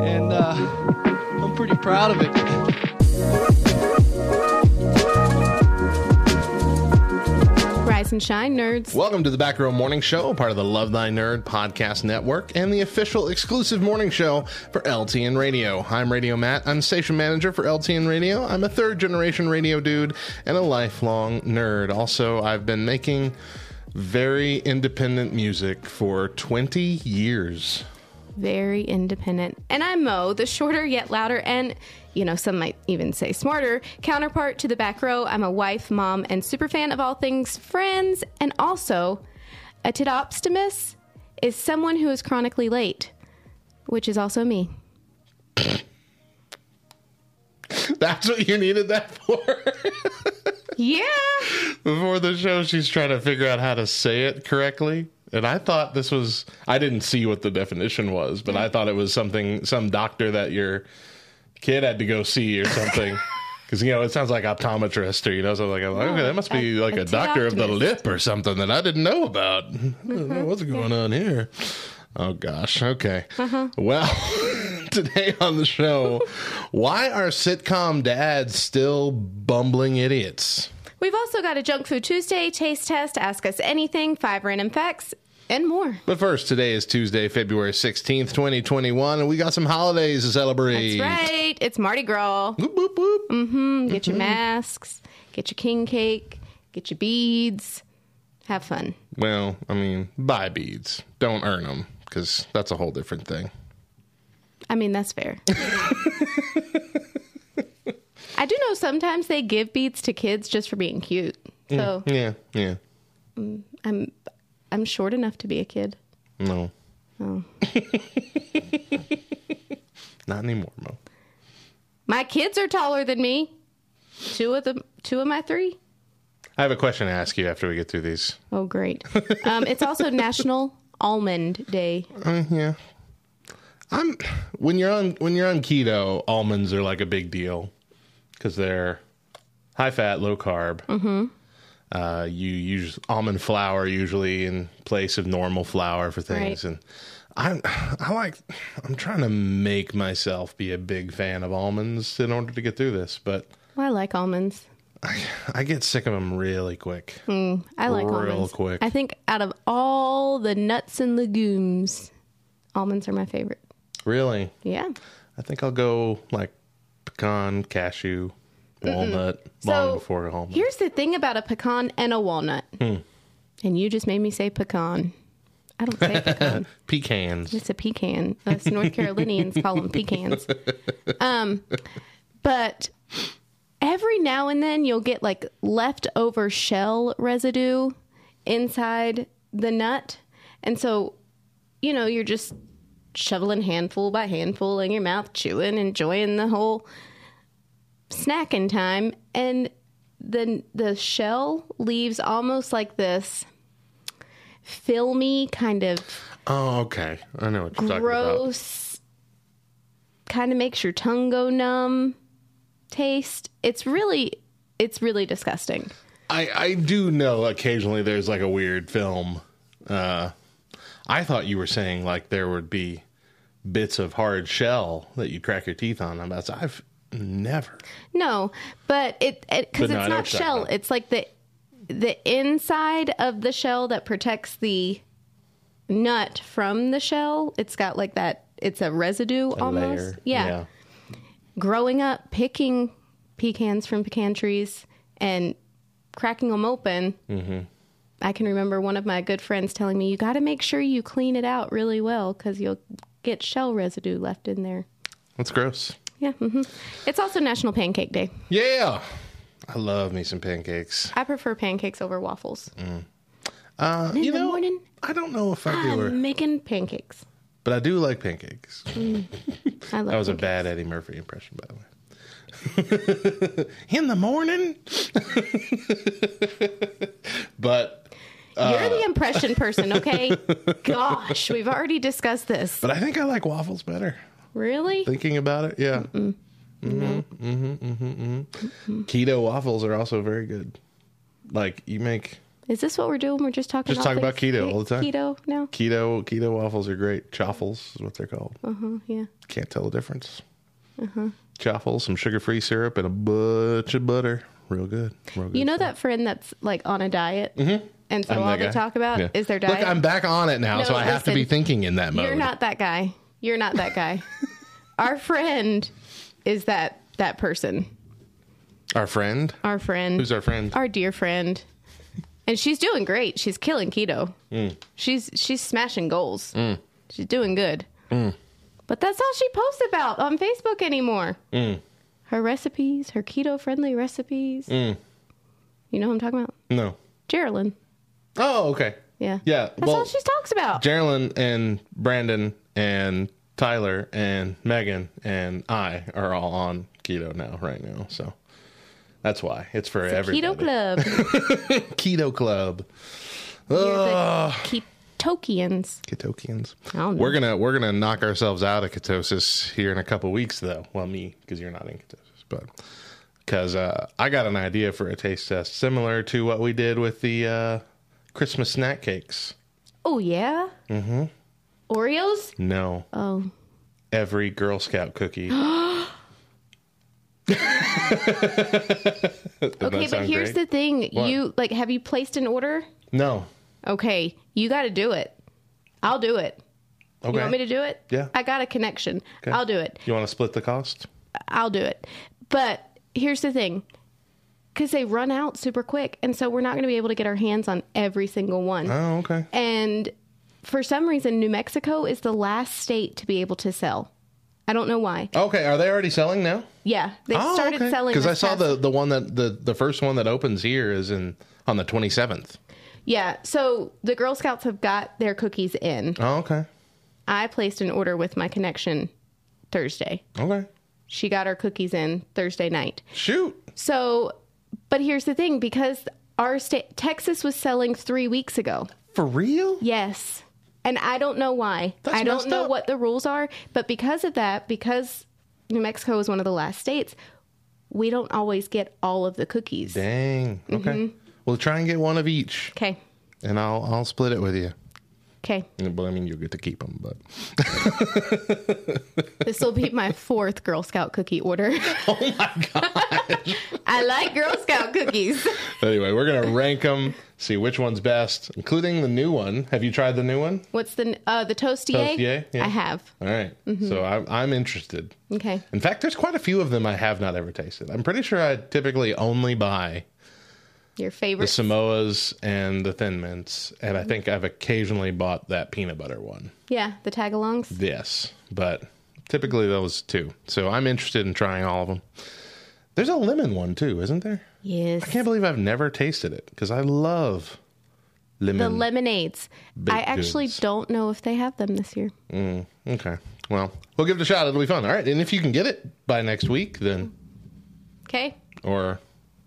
and uh, I'm pretty proud of it. Rise and shine, nerds. Welcome to the Back Row Morning Show, part of the Love Thy Nerd podcast network and the official exclusive morning show for LTN Radio. I'm Radio Matt. I'm station manager for LTN Radio. I'm a third generation radio dude and a lifelong nerd. Also, I've been making very independent music for 20 years. Very independent. And I'm Mo, the shorter yet louder and, you know, some might even say smarter counterpart to the back row. I'm a wife, mom, and super fan of all things friends. And also, a tidoptimus is someone who is chronically late, which is also me. That's what you needed that for? Yeah. Before the show, she's trying to figure out how to say it correctly. And I thought this was, I didn't see what the definition was, but I thought it was something, some doctor that your kid had to go see or something. Because, you know, it sounds like optometrist or, you know, so like, like, okay, that must be like a a, doctor of the lip or something that I didn't know about. Mm-hmm. know What's going on here? Oh, gosh. Okay. Uh-huh. Well, today on the show, why are sitcom dads still bumbling idiots? We've also got a Junk Food Tuesday, Taste Test, Ask Us Anything, five random facts, and more. But first, today is Tuesday, February 16th, 2021, and we got some holidays to celebrate. That's right. It's Mardi Gras. Whoop, whoop, whoop. Mm-hmm. Get your masks, get your king cake, get your beads. Have fun. Well, I mean, buy beads. Don't earn them, because that's a whole different thing. I mean, that's fair. I do know sometimes they give beads to kids just for being cute. So Yeah, yeah. I'm I'm short enough to be a kid. No. Oh. Not anymore, Mo. My kids are taller than me. Two of them, two of my three. I have a question to ask you after we get through these. Oh, great. Um, it's also National Almond Day. Uh, yeah. I'm when you're on when you're on keto, almonds are like a big deal because they're high fat, low carb. Mm-hmm. Uh, you use almond flour usually in place of normal flour for things, Right. and I I like I'm trying to make myself be a big fan of almonds in order to get through this, but Well, I like almonds. I, I get sick of them really quick. I like Real almonds. quick. I think out of all the nuts and legumes, almonds are my favorite. Really, Yeah. I think I'll go like pecan, cashew, walnut long So, before almond. Here's the thing about a pecan and a walnut. Hmm. And you just made me say pecan. I don't say pecan. Pecans. It's a pecan. Us North Carolinians call them pecans. Um, but every now and then you'll get like leftover shell residue inside the nut. And so, you know, you're just shoveling handful by handful in your mouth, chewing, enjoying the whole snacking time. And the, the shell leaves almost like this filmy kind of Oh, okay. I know what you're talking about. gross kind of makes your tongue go numb taste it's really it's really disgusting I, I do know occasionally there's like a weird film. Uh, I thought you were saying like there would be bits of hard shell that you crack your teeth on. I'm about to, I've never. no but it because But no, it's not what you're talking shell about. it's like the the inside of the shell that protects the nut from the shell it's got like that it's a residue A almost layer. yeah. growing up picking pecans from pecan trees and cracking them open Mm-hmm. i can remember one of my good friends telling me you got to make sure you clean it out really well because you'll get shell residue left in there That's gross. Yeah hmm it's also national pancake day Yeah. I love me some pancakes. i prefer pancakes over waffles Uh, in you the know, morning I don't know if I do. I'm making pancakes but I do like pancakes. I love that was a bad Eddie Murphy impression, by the way. In the morning, but You're the impression person, okay? Gosh, we've already discussed this. but I think I like waffles better. Really? Thinking about it, yeah. Mm-hmm, mm-hmm, mm-hmm, mm-hmm. Keto waffles are also very good. Like you make Is this what we're doing? We're just talking Just talking about keto all the time. Keto now? keto keto waffles are great. Chaffles is what they're called. Uh-huh, yeah. Can't tell the difference. Uh huh. Chaffles, some sugar-free syrup, and a bunch of butter. Real good. Real good You know stuff. that friend that's like on a diet? Mm-hmm. And so I'm all they guy. talk about Yeah. is their diet? Look, I'm back on it now, No, so I have to be thinking in that mode. You're not that guy. You're not that guy. Our friend is that that person. Our friend? Our friend. Who's our friend? Our dear friend. And she's doing great. She's killing keto. Mm. She's she's smashing goals. She's doing good. But that's all she posts about on Facebook anymore. Mm. Her recipes, her keto friendly recipes. Mm. You know who I'm talking about? No. Geraldine. Oh, okay. Yeah. Yeah, That's well- all she talks about. Geraldine and Brandon and Tyler and Megan and I are all on keto now, right now. So that's why it's for everybody. keto club. Keto Club. Ugh. the ketokians. Ketokians. I don't know. We're gonna we're gonna knock ourselves out of ketosis here in a couple weeks, though. Well, me because you're not in ketosis, but because uh, I got an idea for a taste test similar to what we did with the uh, Christmas snack cakes. Oh yeah. Mm-hmm. Oreos. No, Oh. every Girl Scout cookie. Okay, but here's the thing. What? You like have you placed an order? no. Okay, you got to do it. I'll do it. Okay. You want me to do it? Yeah. I got a connection. Okay. I'll do it. You want to split the cost? I'll do it. But here's the thing. Cuz they run out super quick and so we're not going to be able to get our hands on every single one. Oh, okay. And for some reason New Mexico is the last state to be able to sell. I don't know why. Okay, are they already selling now? Yeah, they oh, started selling because I saw past- the the one that the the first one that opens here is in on the 27th. Yeah, so the Girl Scouts have got their cookies in. Oh, okay. I placed an order with my connection Thursday. Okay. She got her cookies in Thursday night. Shoot. So, but here's the thing because our state, Texas was selling three weeks ago. For real? Yes. And I don't know why. That's I don't know up. what the rules are, but because of that, because New Mexico is one of the last states, we don't always get all of the cookies. Dang. Okay. Mm-hmm. We'll try and get one of each, Okay. and I'll I'll split it with you. Okay. Well, I mean, you'll get to keep them, but This will be my fourth Girl Scout cookie order. Oh my god. I like Girl Scout cookies. anyway, we're gonna rank them, see which one's best, including the new one. Have you tried the new one? What's the uh the toastier? Toastier? Yeah. I have. All right. Mm-hmm. So I'm I'm interested. Okay. In fact, there's quite a few of them I have not ever tasted. I'm pretty sure I typically only buy Your favorite. the. Samoas and the Thin Mints, and I think I've occasionally bought that peanut butter one. yeah, the tagalongs. Yes, but typically those two. So I'm interested in trying all of them. There's a lemon one too, isn't there? Yes. I can't believe I've never tasted it because I love lemon. the lemonades. I actually goods. don't know if they have them this year. Mm, okay. Well, we'll give it a shot. It'll be fun. All right. And if you can get it by next week, then, Okay. or,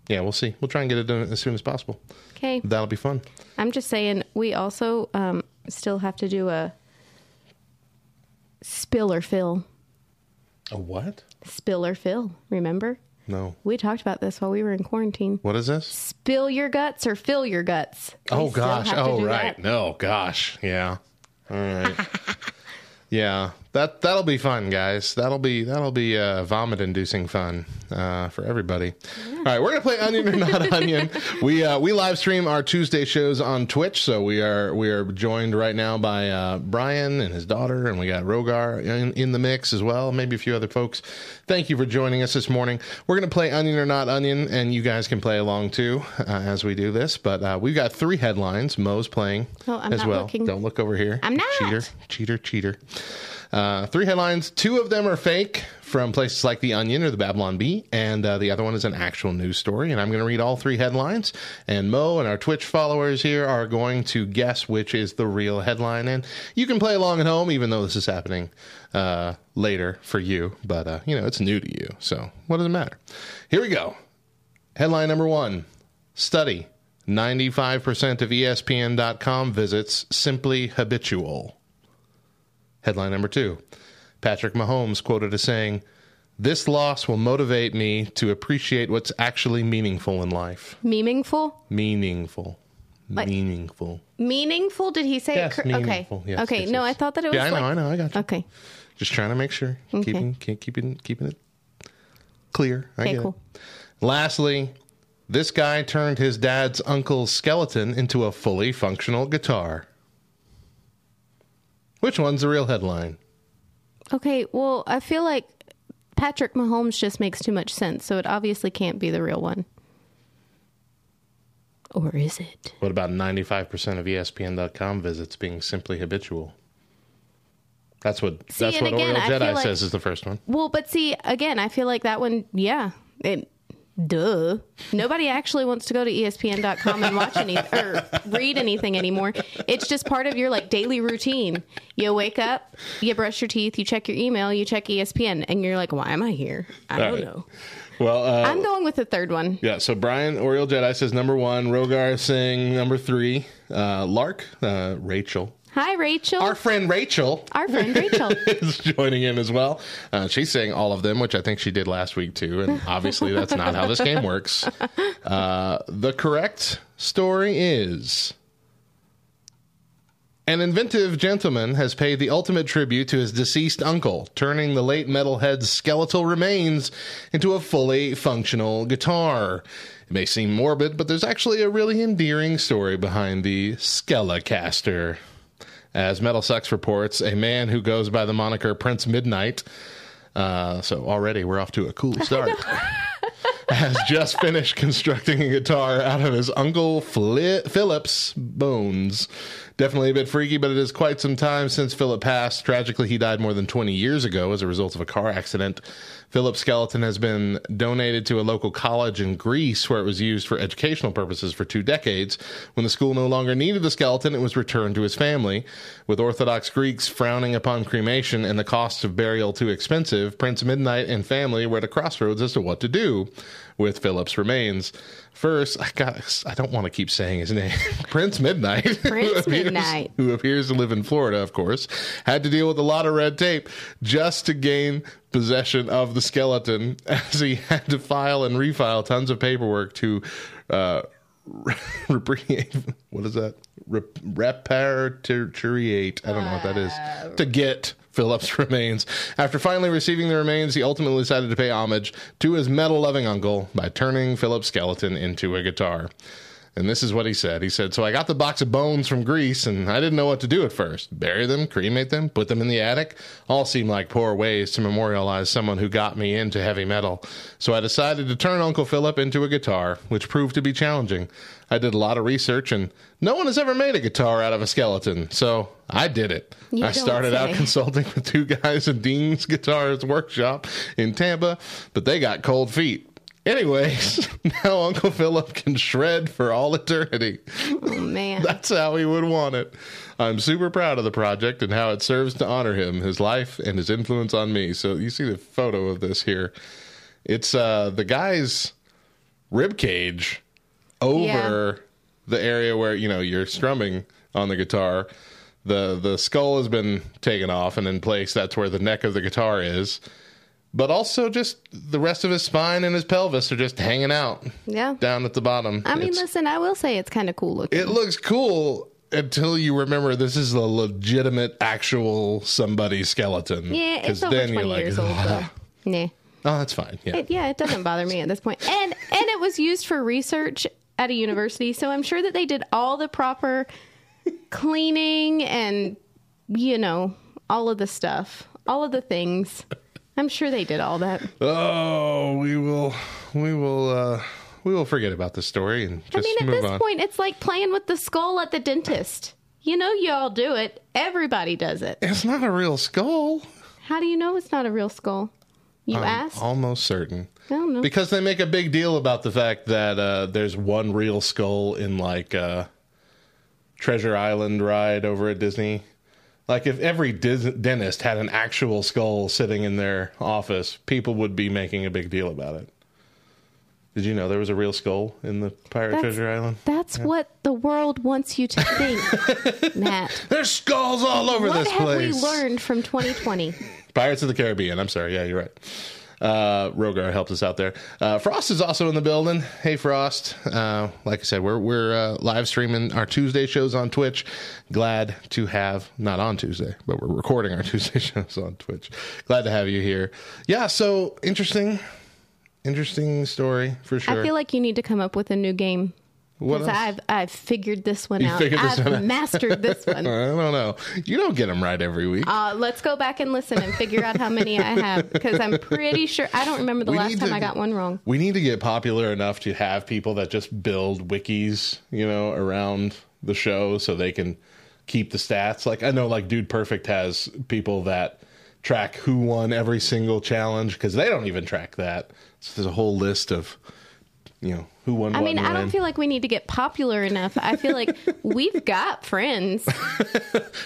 yeah, we'll see. We'll try and get it done as soon as possible. Okay. That'll be fun. I'm just saying we also um still have to do a spill or fill. A what? Spill or fill. Remember? No. We talked about this while we were in quarantine. What is this? Spill your guts or fill your guts. Oh still gosh. Oh right. that. No, gosh. Yeah. All right. yeah. That that'll be fun, guys. That'll be that'll be uh, vomit inducing fun uh, for everybody. All right, we're gonna play Onion or Not Onion. We uh, we live stream our Tuesday shows on Twitch, so we are we are joined right now by uh, Brian and his daughter, and we got Rogar in, in the mix as well. Maybe a few other folks. Thank you for joining us this morning. We're gonna play Onion or Not Onion, and you guys can play along too uh, as we do this. But uh, we've got three headlines. Mo's playing Oh, I'm as not well. looking. Don't look over here. I'm not. cheater, cheater, cheater. Uh, three headlines. Two of them are fake from places like The Onion or The Babylon Bee, and uh, the other one is an actual news story. And I'm going to read all three headlines. And Mo and our Twitch followers here are going to guess which is the real headline. And you can play along at home, even though this is happening uh, later for you. But, uh, you know, it's new to you. So what does it matter? Here we go. Headline number one Study 95% of ESPN.com visits simply habitual. Headline number two Patrick Mahomes quoted as saying, This loss will motivate me to appreciate what's actually meaningful in life. Meaningful? Meaningful. Like- meaningful. Meaningful? Did he say Yes, it? cor- okay. Yes, okay. yes, no. I thought that it was Yeah, I know, like. I know, I got you. Okay. Just trying to make sure. Okay. Keeping, keep- keeping, keeping it clear. I Okay, get cool. it. Lastly, this guy turned his dad's uncle's skeleton into a fully functional guitar. Which one's the real headline? Okay. Well, I feel like Patrick Mahomes just makes too much sense, so it obviously can't be the real one. Or is it? What about 95% of ESPN.com visits being simply habitual? That's what See, that's and what again, Oriole I Jedi feel like- says is the first one. Well, but see, again, I feel like that one, yeah. It, duh. Nobody actually wants to go to ESPN.com and watch any or read anything anymore. It's just part of your like daily routine. You wake up, you brush your teeth, you check your email, you check ESPN, and you're like, why am I here? I don't right. know. Well, uh, I'm going with the third one. yeah, so Brian Oriole Jedi says number one, Rogar saying number three, uh, Lark, uh, Rachel. Hi, Rachel. Our friend Rachel Our friend Rachel. is joining in as well. Uh, she's saying all of them, which I think she did last week too. And obviously, that's not how this game works. Uh, the correct story is. An inventive gentleman has paid the ultimate tribute to his deceased uncle, turning the late metalhead's skeletal remains into a fully functional guitar. It may seem morbid, but there's actually a really endearing story behind the Skelecaster. As Metal Sucks reports, a man who goes by the moniker Prince Midnight, uh, so already we're off to a cool start, has just finished constructing a guitar out of his uncle Fli- Philip's bones. Definitely a bit freaky, but it is quite some time since Philip passed. Tragically, he died more than 20 years ago as a result of a car accident. Philip's skeleton has been donated to a local college in Greece where it was used for educational purposes for two decades. When the school no longer needed the skeleton, it was returned to his family. With Orthodox Greeks frowning upon cremation and the cost of burial too expensive, Prince Midnight and family were at a crossroads as to what to do with Philip's remains. First, I got I don't want to keep saying his name. Prince Midnight. who Prince appears- Midnight. Who appears to live in Florida, of course, had to deal with a lot of red tape just to gain possession of the skeleton as he had to file and refile tons of paperwork to uh what is that Rep- repatriate i don't know what that is to get philip's remains after finally receiving the remains he ultimately decided to pay homage to his metal loving uncle by turning philip's skeleton into a guitar and this is what he said. He said, So I got the box of bones from Greece and I didn't know what to do at first. Bury them, cremate them, put them in the attic. All seemed like poor ways to memorialize someone who got me into heavy metal. So I decided to turn Uncle Philip into a guitar, which proved to be challenging. I did a lot of research and no one has ever made a guitar out of a skeleton. So I did it. You I started out consulting with two guys in Dean's Guitars Workshop in Tampa, but they got cold feet. Anyways, now Uncle Philip can shred for all eternity. Oh, man. That's how he would want it. I'm super proud of the project and how it serves to honor him, his life, and his influence on me. So you see the photo of this here. It's uh, the guy's rib cage over the area where you know you're strumming on the guitar. the The skull has been taken off and in place. That's where the neck of the guitar is. But also, just the rest of his spine and his pelvis are just hanging out Yeah. down at the bottom. I mean, It's- listen, I will say it's kind of cool looking. it looks cool until you remember this is a legitimate, actual somebody skeleton. yeah, it's over then 20 you're like, years old, though. Yeah. Oh, that's fine. Yeah. It, yeah, it doesn't bother me at this point. And and it was used for research at a university, so I'm sure that they did all the proper cleaning and you know, all of the stuff, all of the things. I'm sure they did all that. oh, we will, we will, uh, we will forget about the story and just I mean, at this on. point, it's like playing with the skull at the dentist. You know, you all do it. Everybody does it. It's not a real skull. How do you know it's not a real skull? You asked? almost certain. I don't know. Because they make a big deal about the fact that uh, there's one real skull in like uh, Treasure Island ride over at Disney. Like if every dis- dentist had an actual skull sitting in their office, people would be making a big deal about it. Did you know there was a real skull in the Pirate That's- Treasure Island? That's what the world wants you to think, Matt. There's skulls all over What this have we learned from 2020? Pirates of the Caribbean. I'm sorry. Yeah, you're right. Uh, Rogar helped us out there. Uh, Frost is also in the building. Hey, Frost. Uh, like I said, we're we're uh, live streaming our Tuesday shows on Twitch. Glad to have not on Tuesday, but we're recording our Tuesday shows on Twitch. Glad to have you here. Yeah. So interesting, interesting story for sure. I feel like you need to come up with a new game because? I've I've figured this one You out. this I've one out. mastered this one. I don't know. You don't get them right every week. Uh, let's go back and listen and figure out how many I have because I'm pretty sure I don't remember the We last time to- I got one wrong. We need to get popular enough to have people that just build wikis, you know, around the show so they can keep the stats. Like I know like Dude Perfect has people that track who won every single challenge cuz they don't even track that. So there's a whole list of you know, who won I mean, I don't feel like we need to get popular enough. I feel like we've got friends.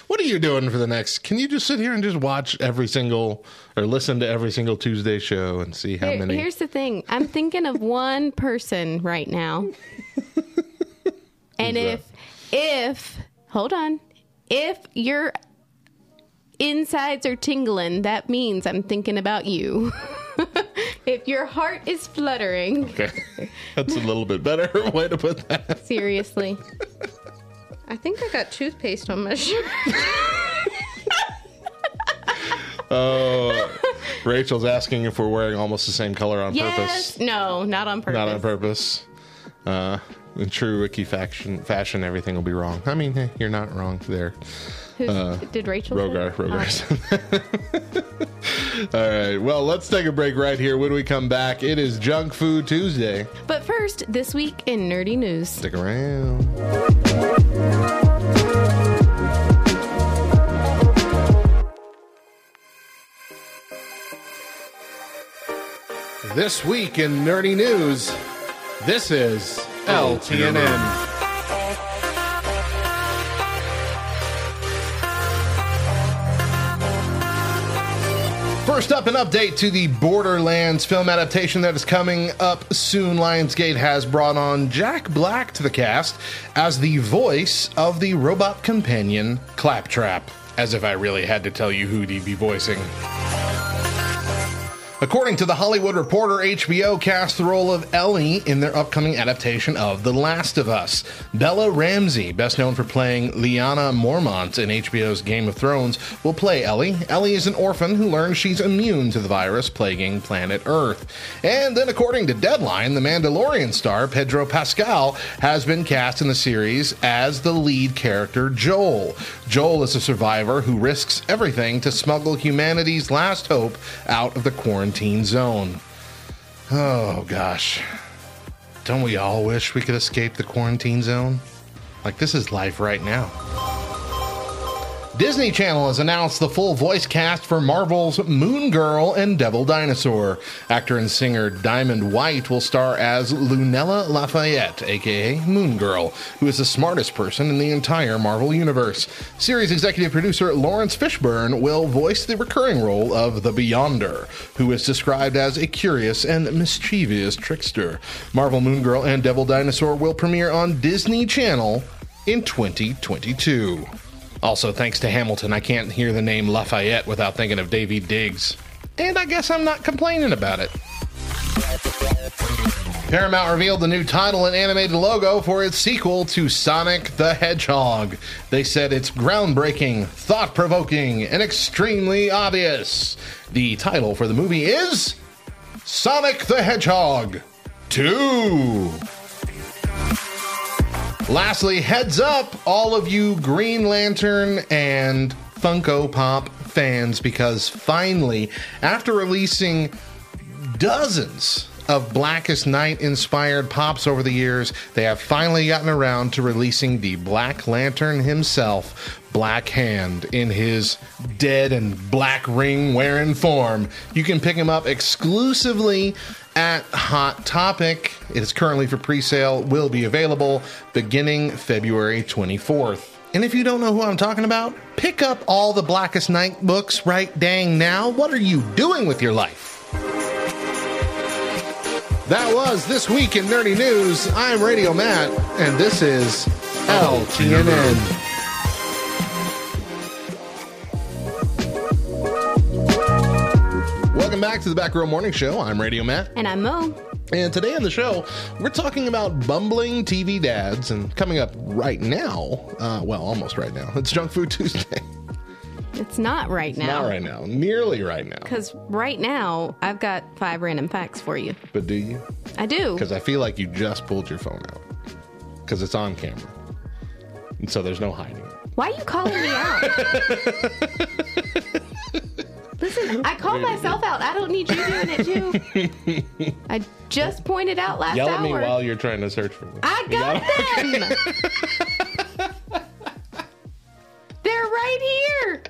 What are you doing for the next? Can you just sit here and just watch every single or listen to every single Tuesday show and see how Here- many here's the thing I'm thinking of one person right now. and if, if, hold on, if your insides are tingling, that means I'm thinking about you. If your heart is fluttering, Okay. That's a little bit better way to put that. seriously. I think I got toothpaste on my shirt. Oh, Rachel's asking if we're wearing almost the same color on yes. purpose. No, not on purpose. Not on purpose. Uh, in true Ricky fashion, fashion, everything will be wrong. I mean, hey, you're not wrong there. Who's, uh, did Rachel? say? Rogar, Oh. Rogar. All right. Well, let's take a break right here. When we come back, it is Junk Food Tuesday. But first, this week in nerdy news. Stick around. This week in nerdy news, this is LTNN. First up, an update to the Borderlands film adaptation that is coming up soon. Lionsgate has brought on Jack Black to the cast as the voice of the robot companion Claptrap. As if I really had to tell you who he'd be voicing. According to The Hollywood Reporter, HBO cast the role of Ellie in their upcoming adaptation of The Last of Us. Bella Ramsey, best known for playing Lyanna Mormont in HBO's Game of Thrones, will play Ellie. Ellie is an orphan who learns she's immune to the virus plaguing planet Earth. And then, according to Deadline, the Mandalorian star Pedro Pascal has been cast in the series as the lead character Joel. Joel is a survivor who risks everything to smuggle humanity's last hope out of the quarantine zone. Oh gosh. Don't we all wish we could escape the quarantine zone? Like this is life right now. Disney Channel has announced the full voice cast for Marvel's Moon Girl and Devil Dinosaur. Actor and singer Diamond White will star as Lunella Lafayette, aka Moon Girl, who is the smartest person in the entire Marvel Universe. Series executive producer Laurence Fishburne will voice the recurring role of the Beyonder, who is described as a curious and mischievous trickster. Marvel Moon Girl and Devil Dinosaur will premiere on Disney Channel in 2022. Also, thanks to Hamilton, I can't hear the name Lafayette without thinking of Daveed Diggs. And I guess I'm not complaining about it. Paramount revealed the new title and animated logo for its sequel to Sonic the Hedgehog. They said it's groundbreaking, thought provoking, and extremely obvious. The title for the movie is Sonic the Hedgehog 2. Lastly, heads up, all of you Green Lantern and Funko Pop fans, because finally, after releasing dozens of Blackest Night inspired pops over the years, they have finally gotten around to releasing the Black Lantern himself, Black Hand, in his dead and black ring wearing form. You can pick him up exclusively at Hot Topic. It is currently for pre sale, will be available beginning February 24th. And if you don't know who I'm talking about, pick up all the Blackest Night books right dang now. What are you doing with your life? That was This Week in Nerdy News. I'm Radio Matt, and this is LTNN. Welcome back to the Back Row Morning Show. I'm Radio Matt. And I'm Mo. And today on the show, we're talking about bumbling TV dads. And coming up right now, uh, well, almost right now, it's Junk Food Tuesday. It's not right now. Not right now, nearly right now. Because right now, I've got five random facts for you. But do you? I do. Because I feel like you just pulled your phone out. Because it's on camera. And so there's no hiding. Why are you calling me out? Listen, I called myself out. I don't need you doing it too. I just pointed out last Yell at me while you're trying to search for me. I got them. They're right here.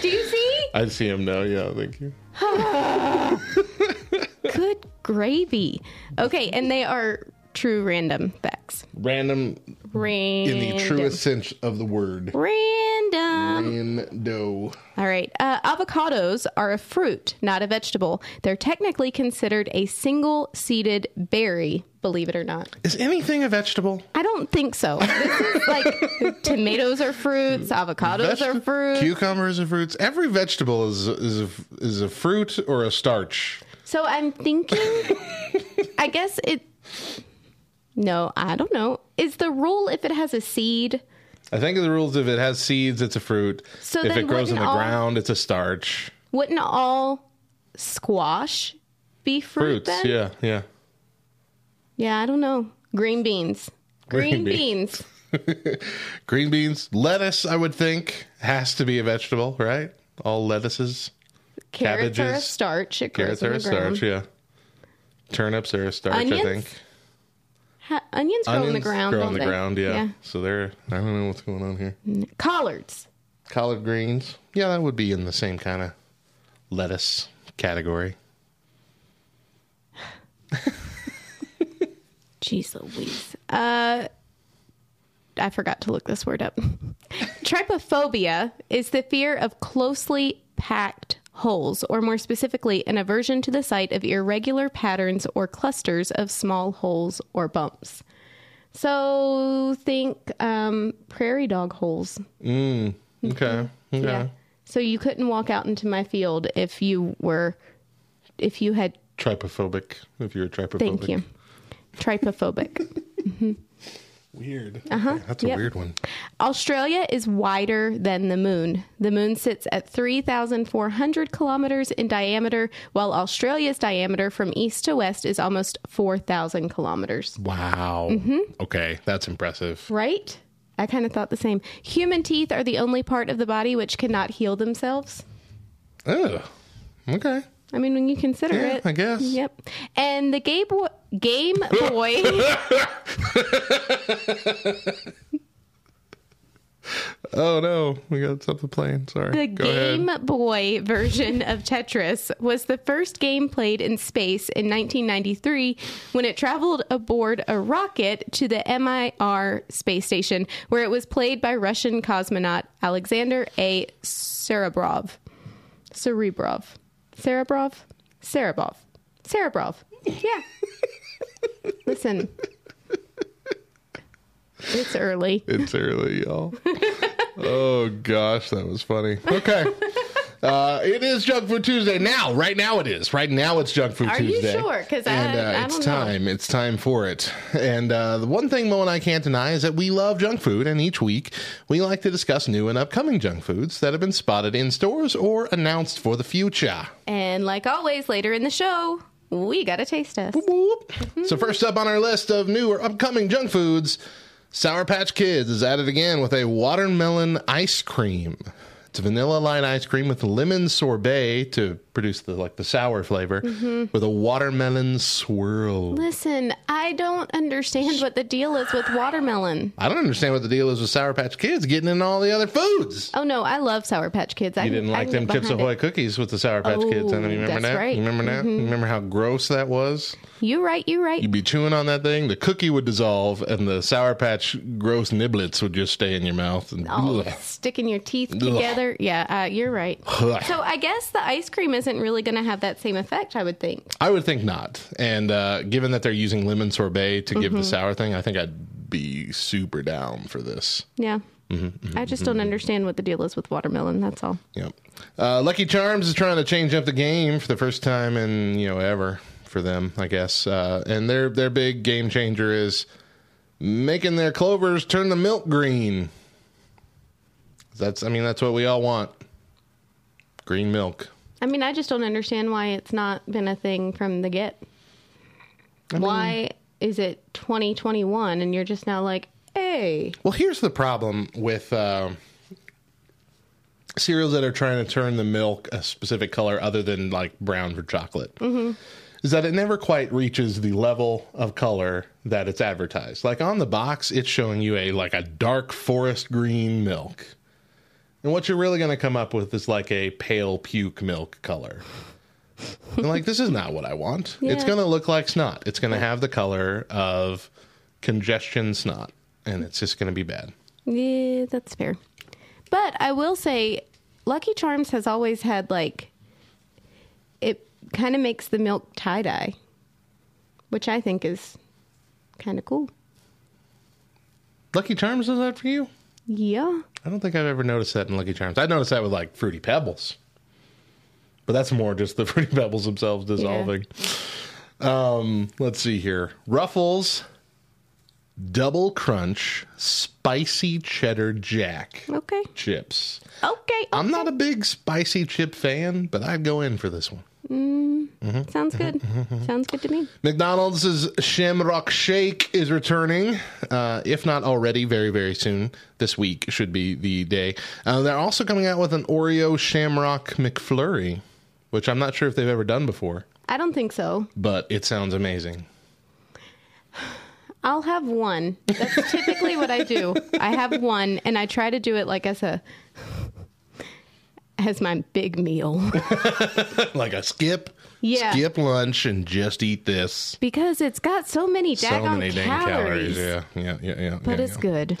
Do you see? I see him now. Yeah, thank you. Good gravy. Okay, and they are true random facts. Random Random. in the truest sense of the word. Random. Rando. All right. Uh, avocados are a fruit, not a vegetable. They're technically considered a single seeded berry, believe it or not. Is anything a vegetable? I don't think so. Like tomatoes are fruits, avocados are fruits. Cucumbers are fruits. Every vegetable is is a, is a fruit or a starch. So I'm thinking, I guess it. No, I don't know. Is the rule if it has a seed? I think the rules. If it has seeds, it's a fruit. So if it grows in the all- ground, it's a starch. Wouldn't all squash be fruit Fruits. then? Yeah, yeah. Yeah, I don't know. Green beans. Green Green, beans. beans. Green beans, lettuce. I would think has to be a vegetable, right? All lettuces. Carrots are a Cabbages. starch. It Carrots are a ground. starch. Yeah. Turnips are a starch. Onions? I think. Ha- onions grow in the ground. grow on the they? ground. Yeah. So they're. I don't know what's going on here. Collards. Collard greens. Yeah, that would be in the same kind of lettuce category. Jeez Louise. Uh, I forgot to look this word up. Trypophobia is the fear of closely packed holes, or more specifically, an aversion to the sight of irregular patterns or clusters of small holes or bumps. So think um, prairie dog holes. Okay. Okay. Yeah. So you couldn't walk out into my field if you were, if you had. Trypophobic. If you're a trypophobic. Thank you. Trypophobic. Weird. Uh-huh. That's a Yep. weird one. Australia is wider than the moon. The moon sits at 3,400 kilometers in diameter, while Australia's diameter from east to west is almost 4,000 kilometers. Wow. Mm-hmm. Okay, that's impressive. Right? I kind of thought the same. Human teeth are the only part of the body which cannot heal themselves. Oh. Okay. I mean, when you consider Yeah, it. I guess. Yep. And the Game Boy. Game Boy. Oh no, we got something playing. Sorry. The Go Game ahead. Boy version of Tetris was the first game played in space in 1993 when it traveled aboard a rocket to the Mir space station, where it was played by Russian cosmonaut Alexander A. Serebrov. Cerebrov. Cerebrov? Cerebrov. Cerebrov. Yeah. Listen. It's early. It's early, y'all. oh gosh, that was funny. Okay. Uh, it is Junk Food Tuesday now. Right now it is. Right now it's Junk Food Are you Tuesday. sure? 'Cause I- and, uh, I it's don't know. time. It's time for it. And uh, the one thing Mo and I can't deny is that we love junk food, and each week we like to discuss new and upcoming junk foods that have been spotted in stores or announced for the future. And like always, later in the show, we got a taste test. Whoop. So first up on our list of new or upcoming junk foods, Sour Patch Kids is at it again with a watermelon ice cream. Vanilla light ice cream with lemon sorbet to produce the like the sour flavor Mm-hmm. with a watermelon swirl. Listen, I don't understand what the deal is with watermelon. I don't understand what the deal is with Sour Patch Kids getting in all the other foods. Oh no, I love Sour Patch Kids. I You can- didn't like them Chips Ahoy it. cookies with the Sour Patch Kids. I Oh, don't you remember that's that? right. You remember that? Mm-hmm. You remember how gross that was? You right, you right. You'd be chewing on that thing, the cookie would dissolve, and the Sour Patch gross niblets would just stay in your mouth. And Oh, sticking your teeth together. Yeah, uh, you're right. so I guess the ice cream isn't really going to have that same effect. I would think. I would think not. And uh, given that they're using lemon sorbet to Mm-hmm. give the sour thing, I think I'd be super down for this. Yeah. Mm-hmm, I just don't understand what the deal is with watermelon. That's all. Yep. Uh, Lucky Charms is trying to change up the game for the first time in you know ever for them, I guess. Uh, and their their big game changer is making their clovers turn the milk green. That's I mean that's what we all want. Green milk. I mean, I just don't understand why it's not been a thing from the get. why is it 2021 and you're just now like, hey, Well, here's the problem with uh, cereals that are trying to turn the milk a specific color other than like brown for chocolate. Is that it never quite reaches the level of color that it's advertised. Like on the box, it's showing you a like a dark forest green milk, and what you're really going to come up with is like a pale puke milk color. And like this is not what I want. It's going to look like snot. It's going to have the color of congestion snot, and it's just going to be bad. Yeah, that's fair. But I will say, Lucky Charms has always had like, it kind of makes the milk tie dye, which I think is kind of cool. Lucky Charms does that for you? Yeah. I don't think I've ever noticed that in Lucky Charms. I noticed that with like Fruity Pebbles, but that's more just the Fruity Pebbles themselves dissolving. Um, let's see here: Ruffles, Double Crunch, Spicy Cheddar Jack Okay. chips. Okay. I'm not a big spicy chip fan, but I'd go in for this one. Sounds good. Sounds good to me. McDonald's Shamrock Shake is returning, uh, if not already, very, very soon. This week should be the day. Uh, they're also coming out with an Oreo Shamrock McFlurry, which I'm not sure if they've ever done before, I don't think so. but it sounds amazing. I'll have one. That's typically what I do. I have one, and I try to do it like as a as my big meal like a skip, Yeah. skip lunch and just eat this. because it's got so many So many dang calories. calories. Yeah, yeah, yeah, yeah. But yeah, it's yeah. good.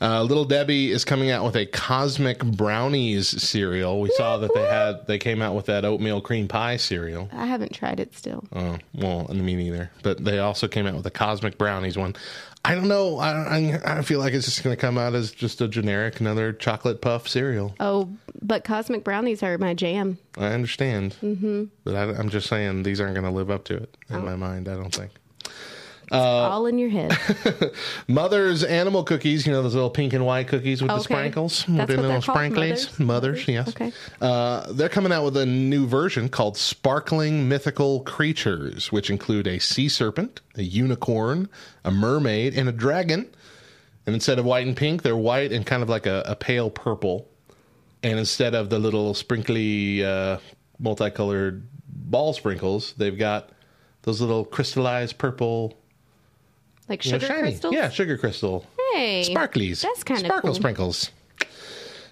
Uh, Little Debbie is coming out with a cosmic brownies cereal. We saw that they had they came out with that oatmeal cream pie cereal. I haven't tried it still. Oh, well, me neither. But they also came out with a cosmic brownies one. I don't know. I I, I feel like it's just going to come out as just a generic another chocolate puff cereal. Oh, but cosmic brownies are my jam. I understand, mm-hmm. but I, I'm just saying these aren't going to live up to it Oh. in my mind. I don't think. It's all in your head. Mother's animal cookies, you know those little pink and white cookies with the sprinkles, That's with the little sprinklies. Mothers? Mothers, yes. Okay. Uh, they're coming out with a new version called Sparkling Mythical Creatures, which include a sea serpent, a unicorn, a mermaid, and a dragon. And instead of white and pink, they're white and kind of like a, a pale purple. And instead of the little sprinkly, uh, multicolored ball sprinkles, they've got those little crystallized purple, Like you know, sugar crystals? Yeah, sugar crystal. Hey. Sparklies. That's kinda Sparkle cool. sprinkles.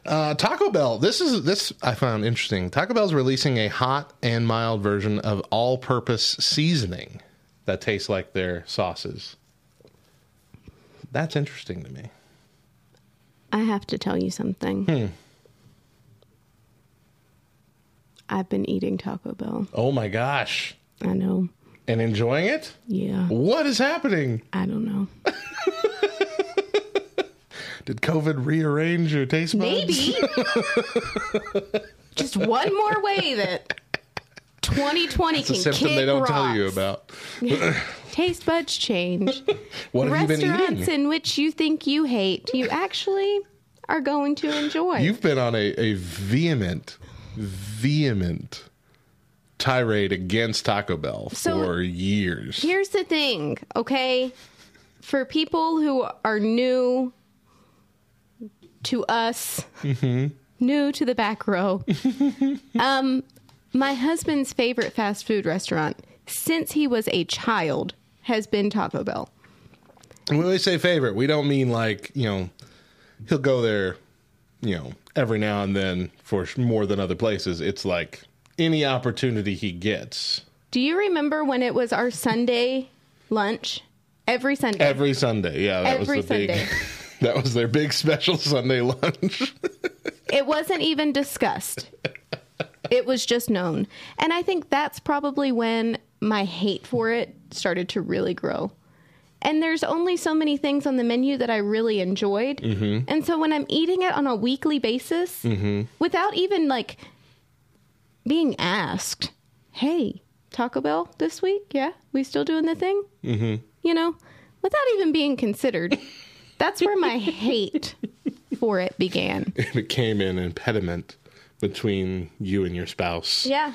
Uh, Taco Bell. This is this I found interesting. Taco Bell's releasing a hot and mild version of all-purpose seasoning that tastes like their sauces. That's interesting to me. I have to tell you something. Hmm. I've been eating Taco Bell. Oh my gosh! I know. And enjoying it? Yeah. What is happening? I don't know. Did COVID rearrange your taste buds? Maybe. Just one more way that 2020 It's a can symptom kick they don't rocks. tell you about. Taste buds change. What have you been Restaurants eating? in which you think you hate, you actually are going to enjoy. You've been on a, a vehement, vehement tirade against Taco Bell So- for years. Here's the thing, okay? For people who are new to us, Mm-hmm. new to the back row, um, My husband's favorite fast food restaurant since he was a child has been Taco Bell. When we say favorite, we don't mean like, you know, he'll go there, you know, every now and then for more than other places. It's like any opportunity he gets Do you remember when it was our Sunday lunch? Every Sunday. every Sunday. Yeah, that Every was the big Sunday. that was their big special Sunday lunch. It wasn't even discussed. It was just known. And I think that's probably when my hate for it started to really grow. And there's only so many things on the menu that I really enjoyed. Mm-hmm. And so when I'm eating it on a weekly basis, mm-hmm. without even like being asked, hey, Taco Bell this week? Yeah, we still doing the thing? Mm-hmm. You know, without even being considered. That's where my hate for it began. it became an impediment between you and your spouse. Yeah.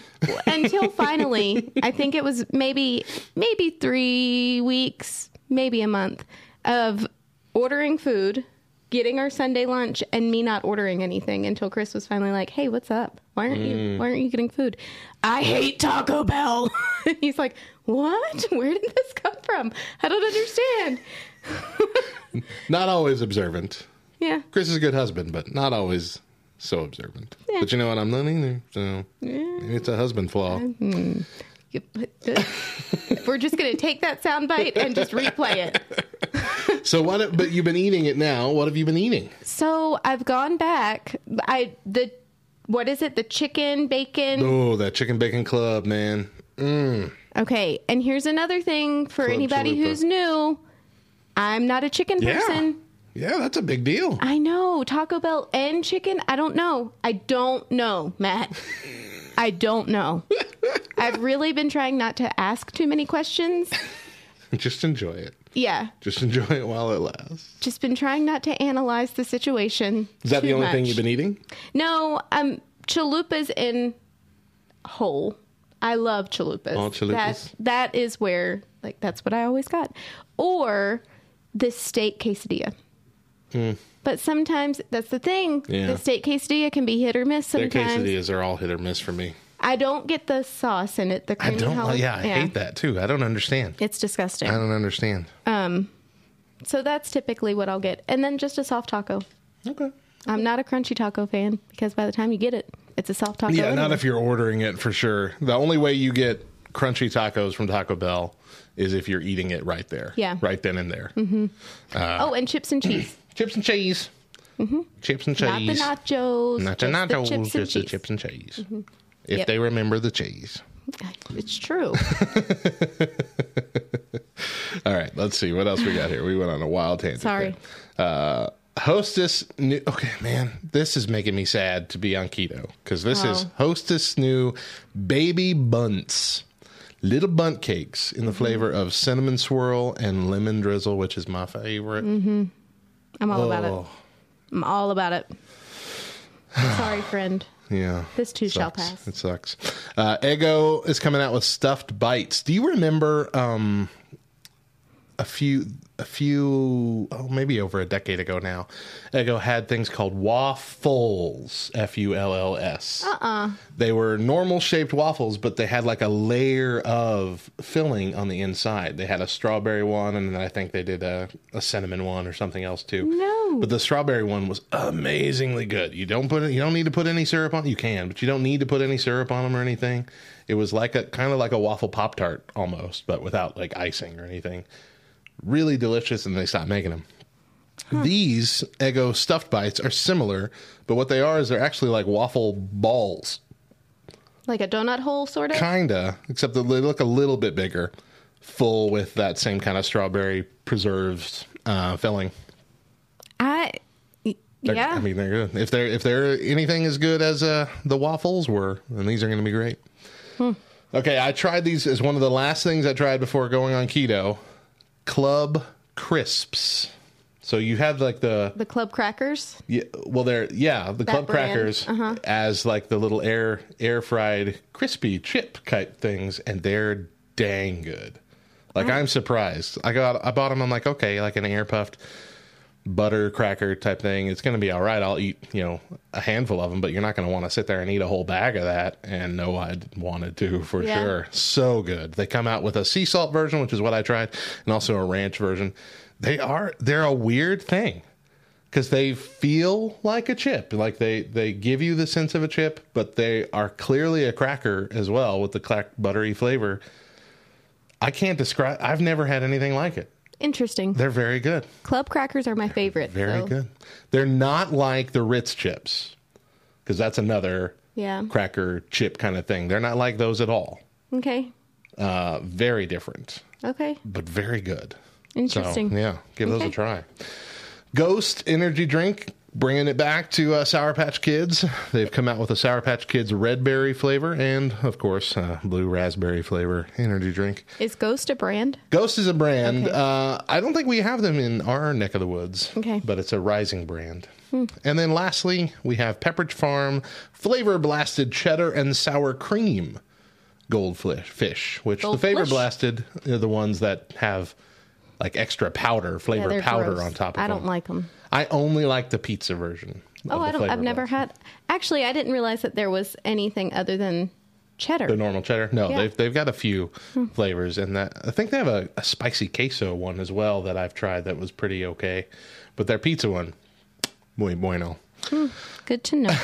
Until finally, I think it was maybe maybe 3 weeks, maybe a month of ordering food, getting our Sunday lunch and me not ordering anything until Chris was finally like, "Hey, what's up? Why aren't you mm. why aren't you getting food?" I hate Taco Bell. He's like, "What? Where did this come from? I don't understand." Not always observant. Yeah. Chris is a good husband, but not always so observant. But you know what? I'm not either. So maybe it's a husband flaw. The- We're just going to take that soundbite and just replay it. So what? But you've been eating it now. What have you been eating? So I've gone back. I the what is it? The chicken bacon. Oh, that chicken bacon club, man. Mm. Okay, and here's another thing for Club anybody chalupa. who's new. I'm not a chicken Yeah. person. Yeah, that's a big deal. I know Taco Bell and chicken. I don't know. I don't know, Matt. I don't know. I've really been trying not to ask too many questions. Just enjoy it. Yeah, Just enjoy it while it lasts. just been trying not to analyze the situation. Is that the only thing you've been eating? No, um, chalupas in whole. I love chalupas. All chalupas? That that is where like that's what I always got, or the steak quesadilla. But sometimes that's the thing. Yeah. The steak quesadilla can be hit or miss. Their Sometimes quesadillas are all hit or miss for me. I don't get the sauce in it. The I don't. jala- yeah, I hate that too. I don't understand. It's disgusting. I don't understand. Um, so that's typically what I'll get, and then just a soft taco. Okay. I'm not a crunchy taco fan because by the time you get it, it's a soft taco. Yeah, not if you're ordering it for sure. The only way you get crunchy tacos from Taco Bell is if you're eating it right there. Yeah. Right then and there. mm-hmm oh, and chips and cheese. Chips and cheese. Chips and cheese. Not the nachos. Not the just the nachos, chips and just the cheese. Mm-hmm. chips and cheese. If Yep. they remember the cheese. It's true. All right, let's see what else we got here. We went on a wild tangent. Sorry. Uh, Hostess new. Okay, man, this is making me sad to be on keto because this is Oh. Hostess new baby bundts, little bundt cakes in the flavor of cinnamon swirl and lemon drizzle, which is my favorite. I'm all about it. Oh, I'm all about it. Sorry, friend. Yeah, This too shall sucks. pass. It sucks. Uh, Eggo is coming out with stuffed bites. Do you remember um, a few, a few, oh, maybe over a decade ago now? Eggo had things called waffles, F U L L S. Uh uh They were normal shaped waffles, but they had like a layer of filling on the inside. They had a strawberry one, and then I think they did a, a cinnamon one or something else too. No. But the strawberry one was amazingly good. You don't put it, you don't need to put any syrup on. You can, but you don't need to put any syrup on them or anything. It was like a kind of like a waffle pop tart almost, but without like icing or anything. Really delicious, and they stopped making them. These Eggo stuffed bites are similar, but what they are is they're actually like waffle balls, Like a donut hole, sort of. kinda, except that they look a little bit bigger, full with that same kind of strawberry preserved uh, filling. I. They're- Yeah. I mean they're good. If they're if they're anything as good as uh, the waffles were, then these are going to be great. Hmm. Okay, I tried these as one of the last things I tried before going on keto. Club crisps. So you have like the the club crackers. yeah, well they're yeah the club brand, crackers uh-huh. as like the little air air fried crispy chip type things, and they're dang good. Like I'm surprised. I got I bought them. I'm like okay, like an air puffed butter cracker type thing, it's going to be all right. I'll eat, you know, a handful of them, but you're not going to want to sit there and eat a whole bag of that. And no, I wanted to for Yeah. sure. So good. They come out with a sea salt version, which is what I tried, and also a ranch version. They are they're a weird thing because they feel like a chip. Like they they give you the sense of a chip, but they are clearly a cracker as well with the crack buttery flavor. I can't describe. I've never had anything like it. Interesting. They're very good. Club crackers are my favorite. Very so- good. They're not like the Ritz chips because that's another Yeah. cracker chip kind of thing. They're not like those at all. Okay. Uh, very different, Okay. but very good. Interesting. So, yeah, give those a try. Ghost energy drink, bringing it back to uh, Sour Patch Kids. They've come out with a Sour Patch Kids red berry flavor and, of course, uh, blue raspberry flavor energy drink. Is Ghost a brand? Ghost is a brand. Okay. Uh, I don't think we have them in our neck of the woods. Okay. Hmm. But it's a rising brand. And then lastly, we have Pepperidge Farm flavor blasted cheddar and sour cream goldfish fish, which the flavor blasted are the ones that have like extra powder, flavor they're powder gross. on top of it. I them. don't like them. I only like the pizza version. Oh, I don't. I've never had. Actually, I didn't realize that there was anything other than cheddar. the normal cheddar. No, Yeah. Hmm. they've they've got a few flavors, and that I think they have a, a spicy queso one as well that I've tried that was pretty okay. But their pizza one, muy bueno. Good to know.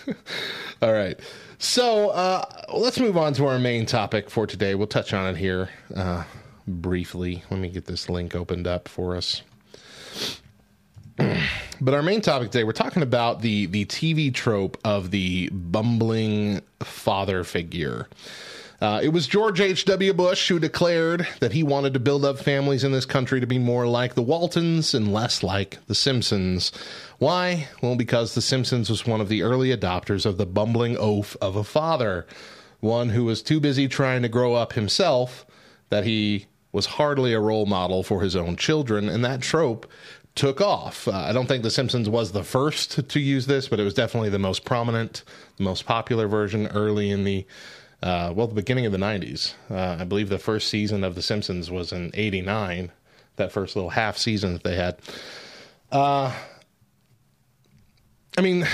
All right, so uh, let's move on to our main topic for today. We'll touch on it here uh, briefly. Let me get this link opened up for us. But our main topic today, we're talking about the the TV trope of the bumbling father figure. Uh, it was George H.W. Bush who declared that he wanted to build up families in this country to be more like the Waltons and less like the Simpsons. Why? Well, because The Simpsons was one of the early adopters of the bumbling oaf of a father, one who was too busy trying to grow up himself that he was hardly a role model for his own children, and that trope took off. Uh, I don't think The Simpsons was the first to use this, but it was definitely the most prominent, the most popular version early in the uh, well, the beginning of the 90s. Uh, I believe the first season of The Simpsons was in 89, that first little half season that they had. Uh, I mean,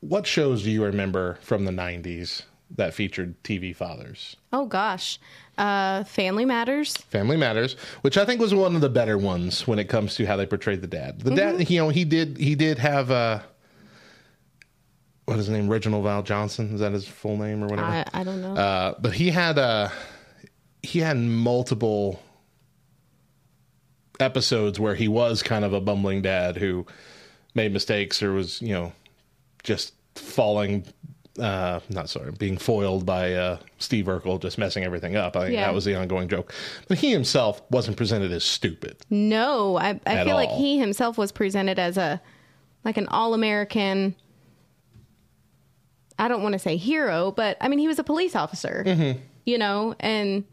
what shows do you remember from the 90s that featured TV fathers? oh gosh, uh, Family Matters. Family Matters, which I think was one of the better ones when it comes to how they portrayed the dad. The dad, you know, he did he did have uh what is his name? Reginald VelJohnson. Is that his full name or whatever? I, I don't know. Uh, but he had uh, he had multiple episodes where he was kind of a bumbling dad who made mistakes or was you know just falling uh not sorry being foiled by uh steve urkel just messing everything up i think Yeah. that was the ongoing joke but he himself wasn't presented as stupid no, I, I feel like he himself was presented as a like an all American. I don't want to say hero, but I mean he was a police officer. Mm-hmm. You know, and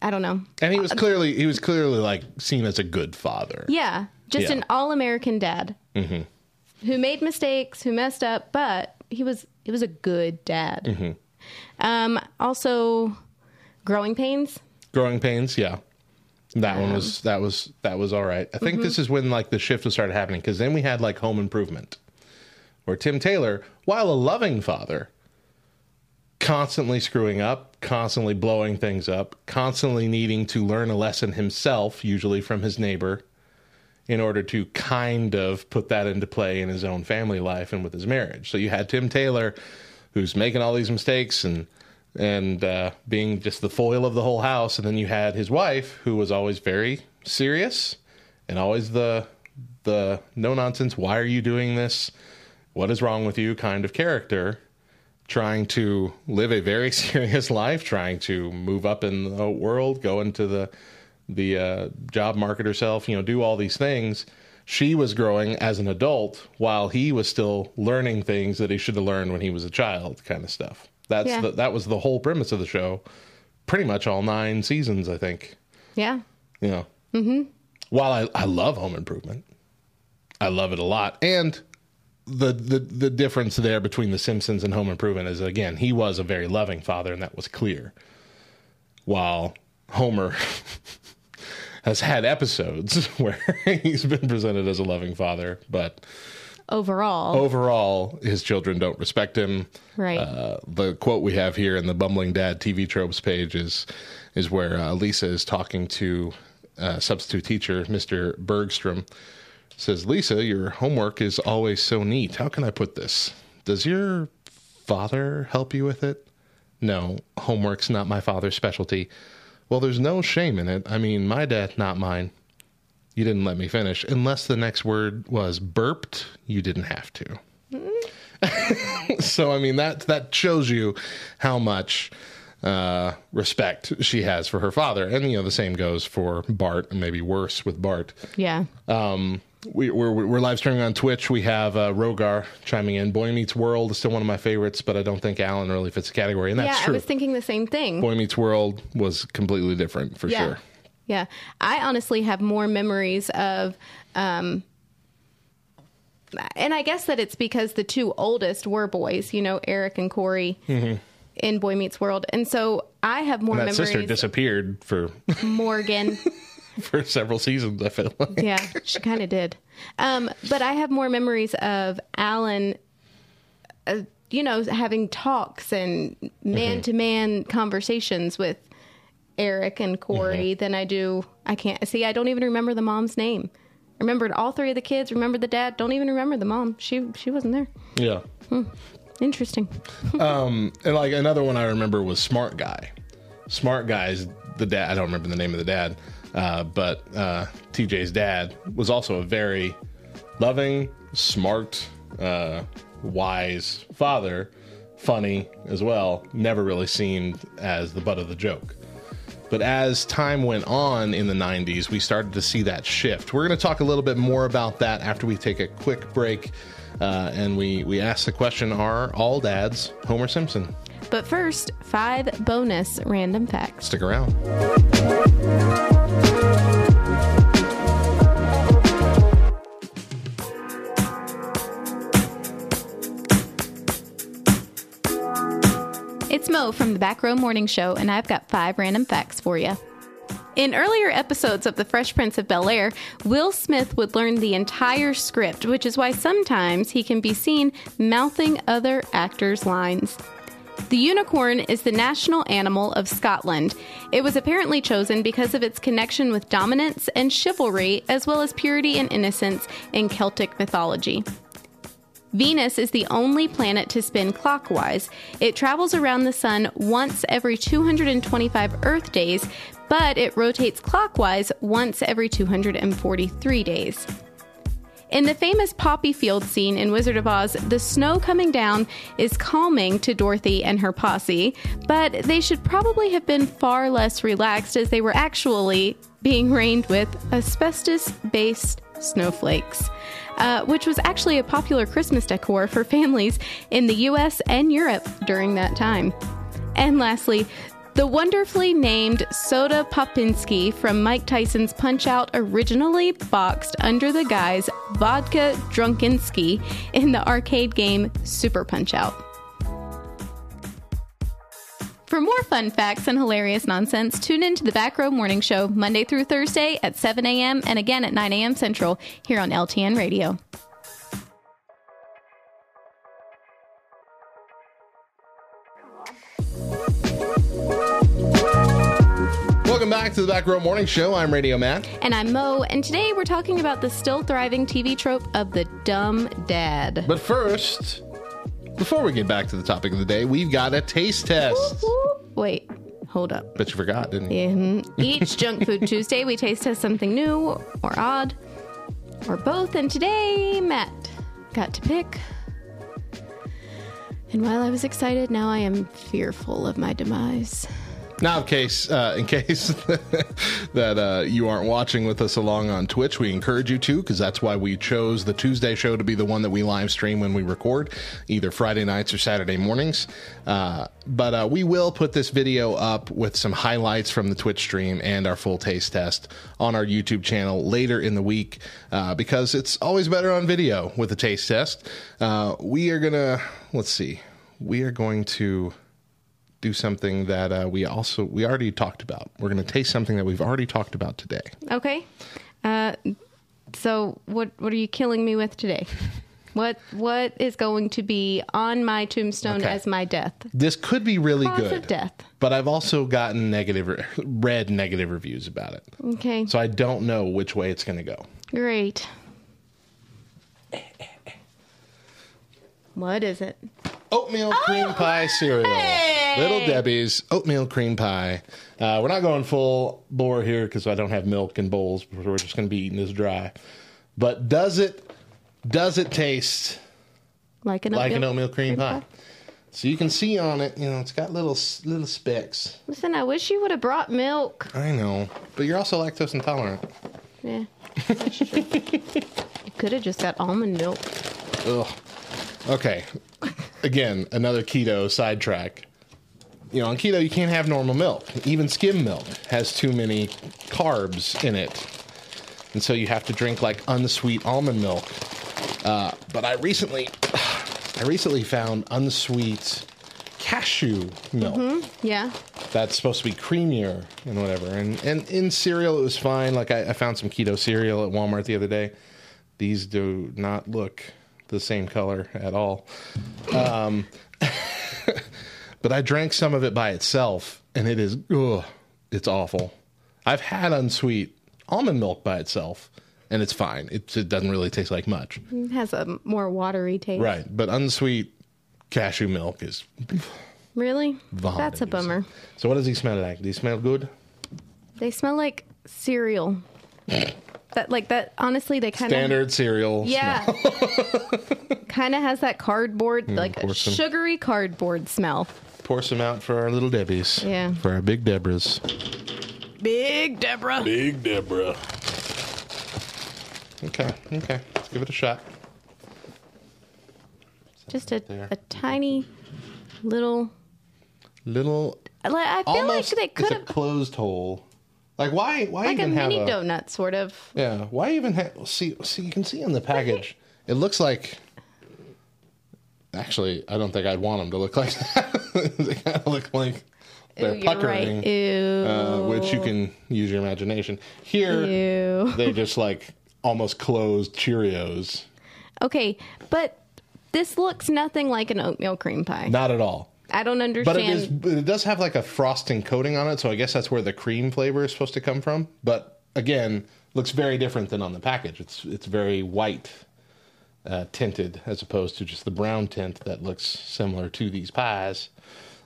I don't know. and he was clearly he was clearly like seen as a good father Yeah, just Yeah. an all American dad who made mistakes, who messed up, but he was he was a good dad. Mm-hmm. Um, also, growing pains. Growing Pains, yeah. That one was um, that was that was all right. I think mm-hmm. this is when like the shift was started happening because then we had like Home Improvement, where Tim Taylor, while a loving father, constantly screwing up, constantly blowing things up, constantly needing to learn a lesson himself, usually from his neighbor, in order to kind of put that into play in his own family life and with his marriage. So you had Tim Taylor, who's making all these mistakes and and uh, being just the foil of the whole house, and then you had his wife, who was always very serious and always the the no nonsense. Why are you doing this? What is wrong with you? Kind of character trying to live a very serious life, trying to move up in the world, go into the the uh, job market herself, you know, do all these things. She was growing as an adult while he was still learning things that he should have learned when he was a child, kind of stuff. That's Yeah. the, that was the whole premise of the show. Pretty much all nine seasons, I think. Yeah, You know. Mm-hmm. While I, I love Home Improvement, I love it a lot, and the, the the difference there between The Simpsons and Home Improvement is again he was a very loving father, and that was clear. While Homer has had episodes where he's been presented as a loving father, but Overall, overall, his children don't respect him. Right. Uh, the quote we have here in the Bumbling Dad TV tropes page is is where uh, Lisa is talking to uh, substitute teacher Mr. Bergstrom. Says Lisa, your homework is always so neat. How can I put this? Does your father help you with it? No, homework's not my father's specialty. Well, there's no shame in it. I mean, my death, not mine. You didn't let me finish. Unless the next word was burped, you didn't have to. so I mean that that shows you how much uh, respect she has for her father, and you know the same goes for Bart, and maybe worse with Bart. yeah. We, we're we're live streaming on Twitch. We have uh, Rogar chiming in. Boy Meets World is still one of my favorites, but I don't think Alan really fits the category, and that's yeah, true. I was thinking the same thing. Boy Meets World was completely different for yeah. sure. Yeah. I honestly have more memories of um and I guess that it's because the two oldest were boys, you know, Eric and Cory in Boy Meets World. And so I have more Mm-hmm. And that sister memories disappeared for Morgan. for several seasons. I feel like. yeah, she kind of did. Um, but I have more memories of Alan, uh, you know, having talks and man to man conversations with Eric and Cory than I do. I can't see. I don't even remember the mom's name. Remembered all three of the kids. Remembered the dad. Don't even remember the mom. She she wasn't there. Yeah. Interesting. um, And like another one I remember was Smart Guy. Smart Guy's the dad. I don't remember the name of the dad, uh, but uh, TJ's dad was also a very loving, smart, uh, wise father. Funny as well. Never really seemed as the butt of the joke. But as time went on in the 90s, we started to see that shift. We're going to talk a little bit more about that after we take a quick break. Uh, and we, we ask the question Are all dads Homer Simpson? But first, five bonus random facts. Stick around. Mo from the Back Row Morning Show, and I've got five random facts for you. In earlier episodes of The Fresh Prince of Bel Air, Will Smith would learn the entire script, which is why sometimes he can be seen mouthing other actors' lines. The unicorn is the national animal of Scotland. It was apparently chosen because of its connection with dominance and chivalry, as well as purity and innocence in Celtic mythology. Venus is the only planet to spin clockwise. It travels around the sun once every 225 Earth days, but it rotates clockwise once every 243 days. In the famous poppy field scene in Wizard of Oz, the snow coming down is calming to Dorothy and her posse, but they should probably have been far less relaxed as they were actually being rained with asbestos based snowflakes, uh, which was actually a popular Christmas decor for families in the US and Europe during that time. And lastly, the wonderfully named Soda Popinski from Mike Tyson's Punch Out originally boxed under the guise Vodka Drunkinski in the arcade game Super Punch Out. For more fun facts and hilarious nonsense, tune in to the Back Row Morning Show Monday through Thursday at 7 a.m. and again at 9 a.m. Central here on LTN Radio. Welcome back to the Back Row Morning Show. I'm Radio Matt. And I'm Mo, and today we're talking about the still thriving TV trope of the dumb dad. But first, before we get back to the topic of the day, we've got a taste test. Wait, hold up. Bet you forgot, didn't you? In hmm. each Junk Food Tuesday, we taste test something new or odd or both. And today, Matt got to pick. And while I was excited, now I am fearful of my demise. Now, in case uh, in case that uh, you aren't watching with us along on Twitch, we encourage you to because that's why we chose the Tuesday show to be the one that we live stream when we record, either Friday nights or Saturday mornings. Uh, but uh, we will put this video up with some highlights from the Twitch stream and our full taste test on our YouTube channel later in the week uh, because it's always better on video with a taste test. Uh, we are gonna let's see, we are going to do something that uh, we also we already talked about. We're going to taste something that we've already talked about today. Okay. Uh, so what what are you killing me with today? What what is going to be on my tombstone Okay. as my death? This could be really Cause good. of death. But I've also gotten negative, read negative reviews about it. Okay. So I don't know which way it's going to go. Great. What is it? Oatmeal cream pie cereal. Oh, hey! Little Debbie's oatmeal cream pie. Uh, we're not going full bore here because I don't have milk in bowls. We're just going to be eating this dry. But does it does it taste Like an like an oatmeal oatmeal cream pie? So you can see on it, you know, it's got little little specks. Listen, I wish you would have brought milk. I know, but you're also lactose intolerant. Yeah, that's true. you could have just got almond milk. Ugh. Okay. Again, another keto sidetrack. You know, on keto, you can't have normal milk. Even skim milk has too many carbs in it. And so you have to drink like unsweet almond milk. Uh, but I recently, I recently found unsweet cashew milk Yeah. that's supposed to be creamier and whatever. And and in cereal, it was fine. Like I, I found some keto cereal at Walmart the other day. These do not look the same color at all. Um, but I drank some of it by itself, and it is ugh, it's awful. I've had unsweet almond milk by itself, and it's fine. It, it doesn't really taste like much, It has a more watery taste. right? But unsweet cashew milk is Really? vomiting. That's a bummer. So what does he smell like? Do he smell good? They smell like cereal. that like that honestly they kind of Standard cereal. Yeah. kind of has that cardboard mm, like a pour some- sugary cardboard smell. Pour some out for our little Debbies. Yeah. For our big Debras. Big Deborah. Big Deborah. Okay, okay. Let's give it a shot. Just a, there. a tiny little Little like, I feel like almost they it's could a have closed hole. Like why why like a even have mini a donut sort of. Yeah, why even have see see you can see in the package it looks like Actually, I don't think I'd want them to look like that. they kind of look like they're you're puckering. right. Ew. uh, which you can use your imagination. Here, Ew. they just like almost closed Cheerios. Okay, but this looks nothing like an oatmeal cream pie. Not at all. I don't But understand. it is. but It does have like a frosting coating on it, so I guess that's where the cream flavor is supposed to come from. But again, looks very different than on the package. It's it's very white uh, tinted as opposed to just the brown tint that looks similar to these pies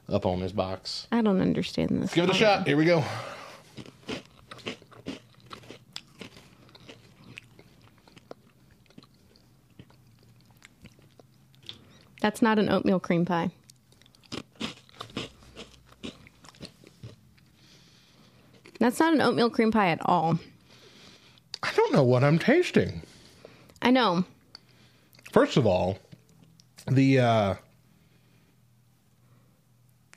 up on this box. I don't understand this. Give it a shot. Here we go. That's not an oatmeal cream pie. That's not an oatmeal cream pie at all. I don't know what I'm tasting. I know. First of all, the uh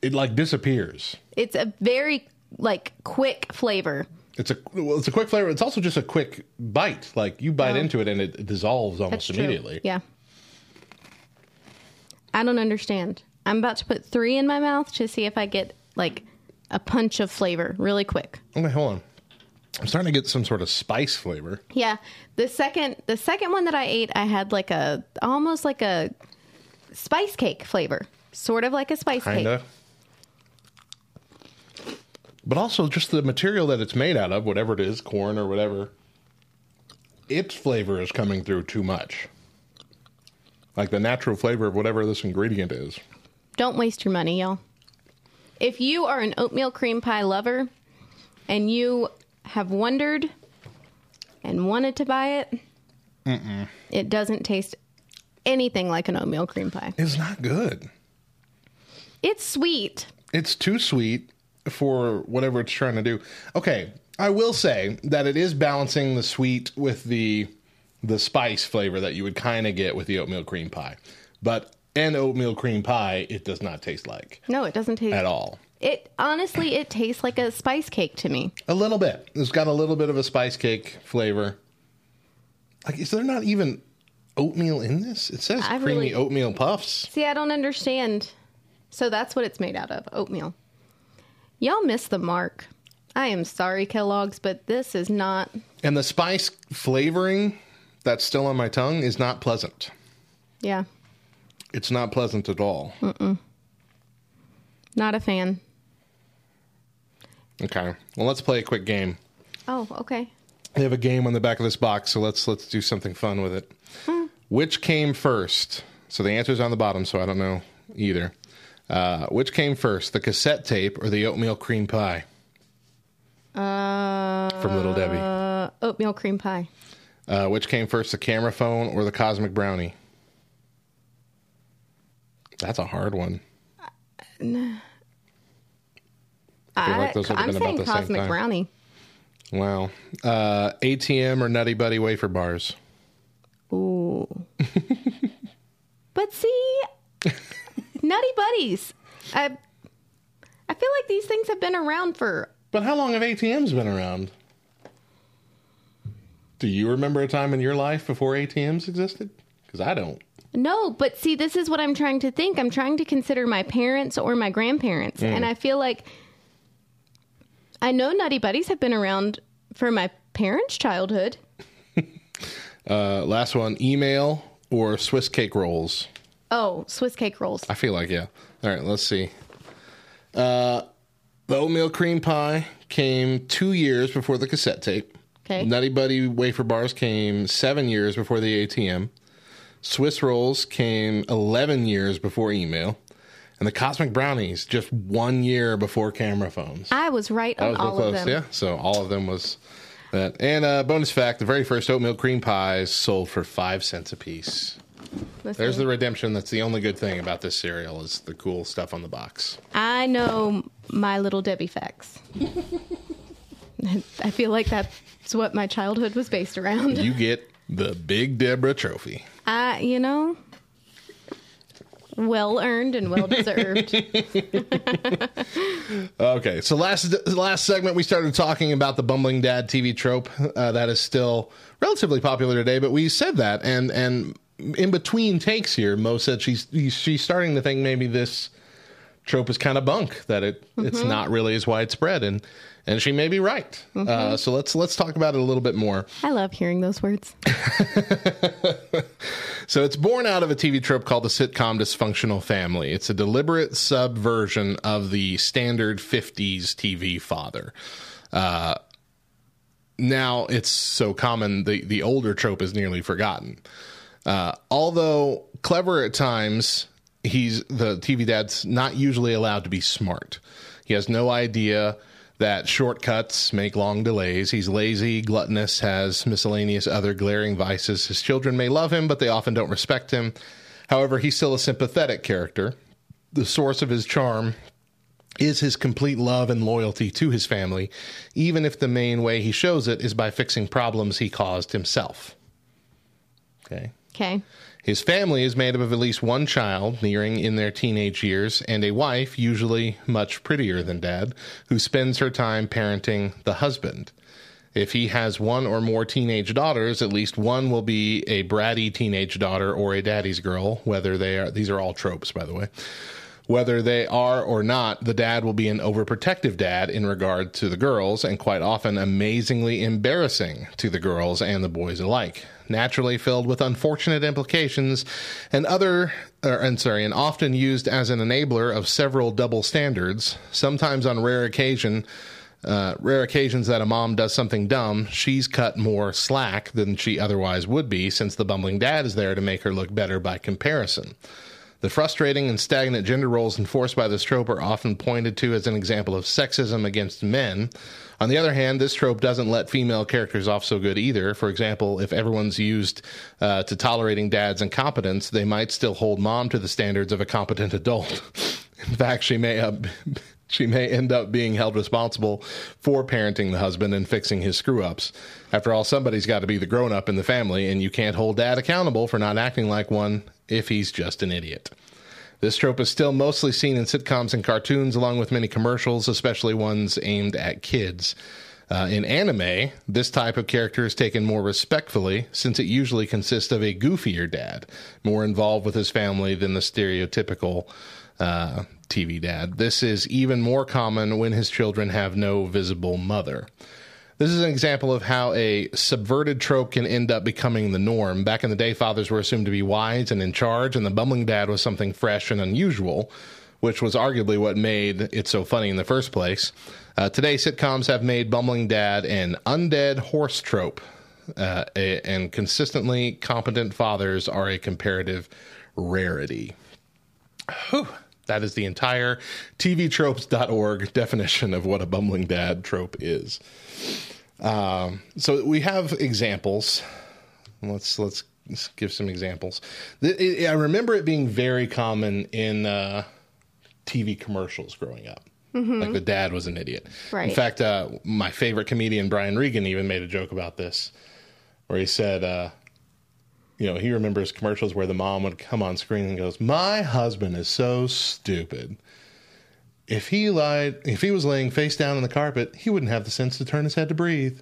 it like disappears. It's a very like quick flavor. It's a well, it's a quick flavor. It's also just a quick bite. Like you bite Oh. into it and it, it dissolves almost That's true. immediately. Yeah. I don't understand. I'm about to put three in my mouth to see if I get like a punch of flavor really quick. Okay, hold on. I'm starting to get some sort of spice flavor. Yeah. The second the second one that I ate, I had like a almost like a spice cake flavor. Sort of like a spice Kinda. cake. But also just the material that it's made out of, whatever it is, corn or whatever, its flavor is coming through too much. Like the natural flavor of whatever this ingredient is. Don't waste your money, y'all. If you are an oatmeal cream pie lover and you have wondered and wanted to buy it, it doesn't taste anything like an oatmeal cream pie. It's not good. It's sweet. it's too sweet for whatever it's trying to do. Okay, I will say that it is balancing the sweet with the the spice flavor that you would kind of get with the oatmeal cream pie. But an oatmeal cream pie, it does not taste like No, it doesn't taste at all. It honestly, it tastes like a spice cake to me. A little bit. It's got a little bit of a spice cake flavor. Like, is there not even oatmeal in this? It says I creamy really- oatmeal puffs. See, I don't understand. So that's what it's made out of oatmeal. Y'all missed the mark. I am sorry, Kellogg's, but this is not. And the spice flavoring that's still on my tongue is not pleasant. Yeah, It's not pleasant at all. not a fan. Okay. Well, let's play a quick game. Oh, okay. They have a game on the back of this box, so let's let's do something fun with it. Which came first? So the answer's on the bottom, so I don't know either. Uh, which came first, the cassette tape or the oatmeal cream pie? Uh, From Little Debbie. uh, oatmeal cream pie. Uh, which came first, the camera phone or the cosmic brownie? That's a hard one. I feel like those would have I'm been about saying the same cosmic time. brownie. Wow. Uh, ATM or Nutty Buddy wafer bars? Ooh. but see, Nutty Buddies. I, I feel like these things have been around for. But how long have ATMs been around? Do you remember a time in your life before ATMs existed? Because I don't. No, but see, this is what I'm trying to think. I'm trying to consider my parents or my grandparents. And I feel like I know Nutty Buddies have been around for my parents' childhood. Uh, last one email or Swiss cake rolls? Oh, Swiss cake rolls. I feel like, yeah. All right, let's see. Uh, the oatmeal cream pie came two years before the cassette tape. Okay. Nutty Buddy wafer bars came seven years before the ATM. Swiss rolls came 11 years before email. And the Cosmic Brownies just one year before camera phones. I was right That on was all close, of them. yeah. So all of them was that. And uh, bonus fact: the very first oatmeal cream pies sold for five cents a piece. Listen, There's the redemption. That's the only good thing about this cereal is the cool stuff on the box. I know my little Debbie facts. I feel like that's what my childhood was based around. You get the Big Deborah Trophy. I, you know, well earned and well deserved. Okay, so last last segment we started talking about the bumbling dad TV trope uh, that is still relatively popular today. But we said that, and and in between takes here, Mo said she's she's starting to think maybe this trope is kind of bunk that it it's not really as widespread, and and she may be right. Uh, so let's let's talk about it a little bit more. I love hearing those words. So it's born out of a TV trope called the sitcom Dysfunctional Family. It's a deliberate subversion of the standard 50s TV father. Uh, now it's so common, the, the older trope is nearly forgotten. Uh, although clever at times, he's the TV dad's not usually allowed to be smart. He has no idea that shortcuts make long delays. He's lazy, gluttonous, has miscellaneous other glaring vices. His children may love him, but they often don't respect him. However, he's still a sympathetic character. The source of his charm is his complete love and loyalty to his family, even if the main way he shows it is by fixing problems he caused himself. Okay. Okay. His family is made up of at least one child, nearing in their teenage years, and a wife, usually much prettier than dad, who spends her time parenting the husband. If he has one or more teenage daughters, at least one will be a bratty teenage daughter or a daddy's girl, whether they are, these are all tropes, by the way. Whether they are or not, the dad will be an overprotective dad in regard to the girls, and quite often amazingly embarrassing to the girls and the boys alike. Naturally filled with unfortunate implications, and other, or, and sorry, and often used as an enabler of several double standards. Sometimes on rare occasion, uh, rare occasions that a mom does something dumb, she's cut more slack than she otherwise would be, since the bumbling dad is there to make her look better by comparison. The frustrating and stagnant gender roles enforced by this trope are often pointed to as an example of sexism against men. On the other hand, this trope doesn't let female characters off so good either. For example, if everyone's used uh, to tolerating dad's incompetence, they might still hold mom to the standards of a competent adult. In fact, she may uh, she may end up being held responsible for parenting the husband and fixing his screw ups. After all, somebody's got to be the grown up in the family, and you can't hold dad accountable for not acting like one if he's just an idiot. This trope is still mostly seen in sitcoms and cartoons, along with many commercials, especially ones aimed at kids. Uh, in anime, this type of character is taken more respectfully since it usually consists of a goofier dad, more involved with his family than the stereotypical uh, TV dad. This is even more common when his children have no visible mother. This is an example of how a subverted trope can end up becoming the norm. Back in the day, fathers were assumed to be wise and in charge, and the bumbling dad was something fresh and unusual, which was arguably what made it so funny in the first place. Uh, today, sitcoms have made bumbling dad an undead horse trope, uh, a- and consistently competent fathers are a comparative rarity. Whew. That is the entire TVTropes.org definition of what a bumbling dad trope is. Um, so we have examples. Let's let's give some examples. The- it- I remember it being very common in uh, TV commercials growing up. Like the dad was an idiot. Right. In fact, uh, my favorite comedian Brian Regan even made a joke about this, where he said, uh, you know, he remembers commercials where the mom would come on screen and goes, "My husband is so stupid. If he lied, if he was laying face down on the carpet, he wouldn't have the sense to turn his head to breathe."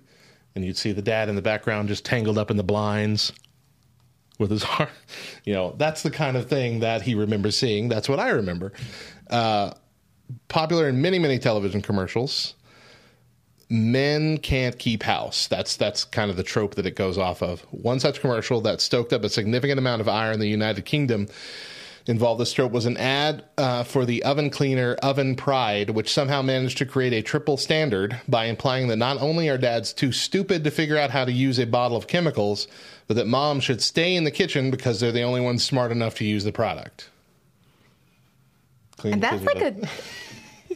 And you'd see the dad in the background just tangled up in the blinds with his arm. You know, that's the kind of thing that he remembers seeing. That's what I remember. Uh, popular in many, many television commercials men can't keep house. That's that's kind of the trope that it goes off of. One such commercial that stoked up a significant amount of ire in the United Kingdom involved this trope was an ad uh, for the oven cleaner Oven Pride, which somehow managed to create a triple standard by implying that not only are dads too stupid to figure out how to use a bottle of chemicals, but that moms should stay in the kitchen because they're the only ones smart enough to use the product. Clean And that's like up. a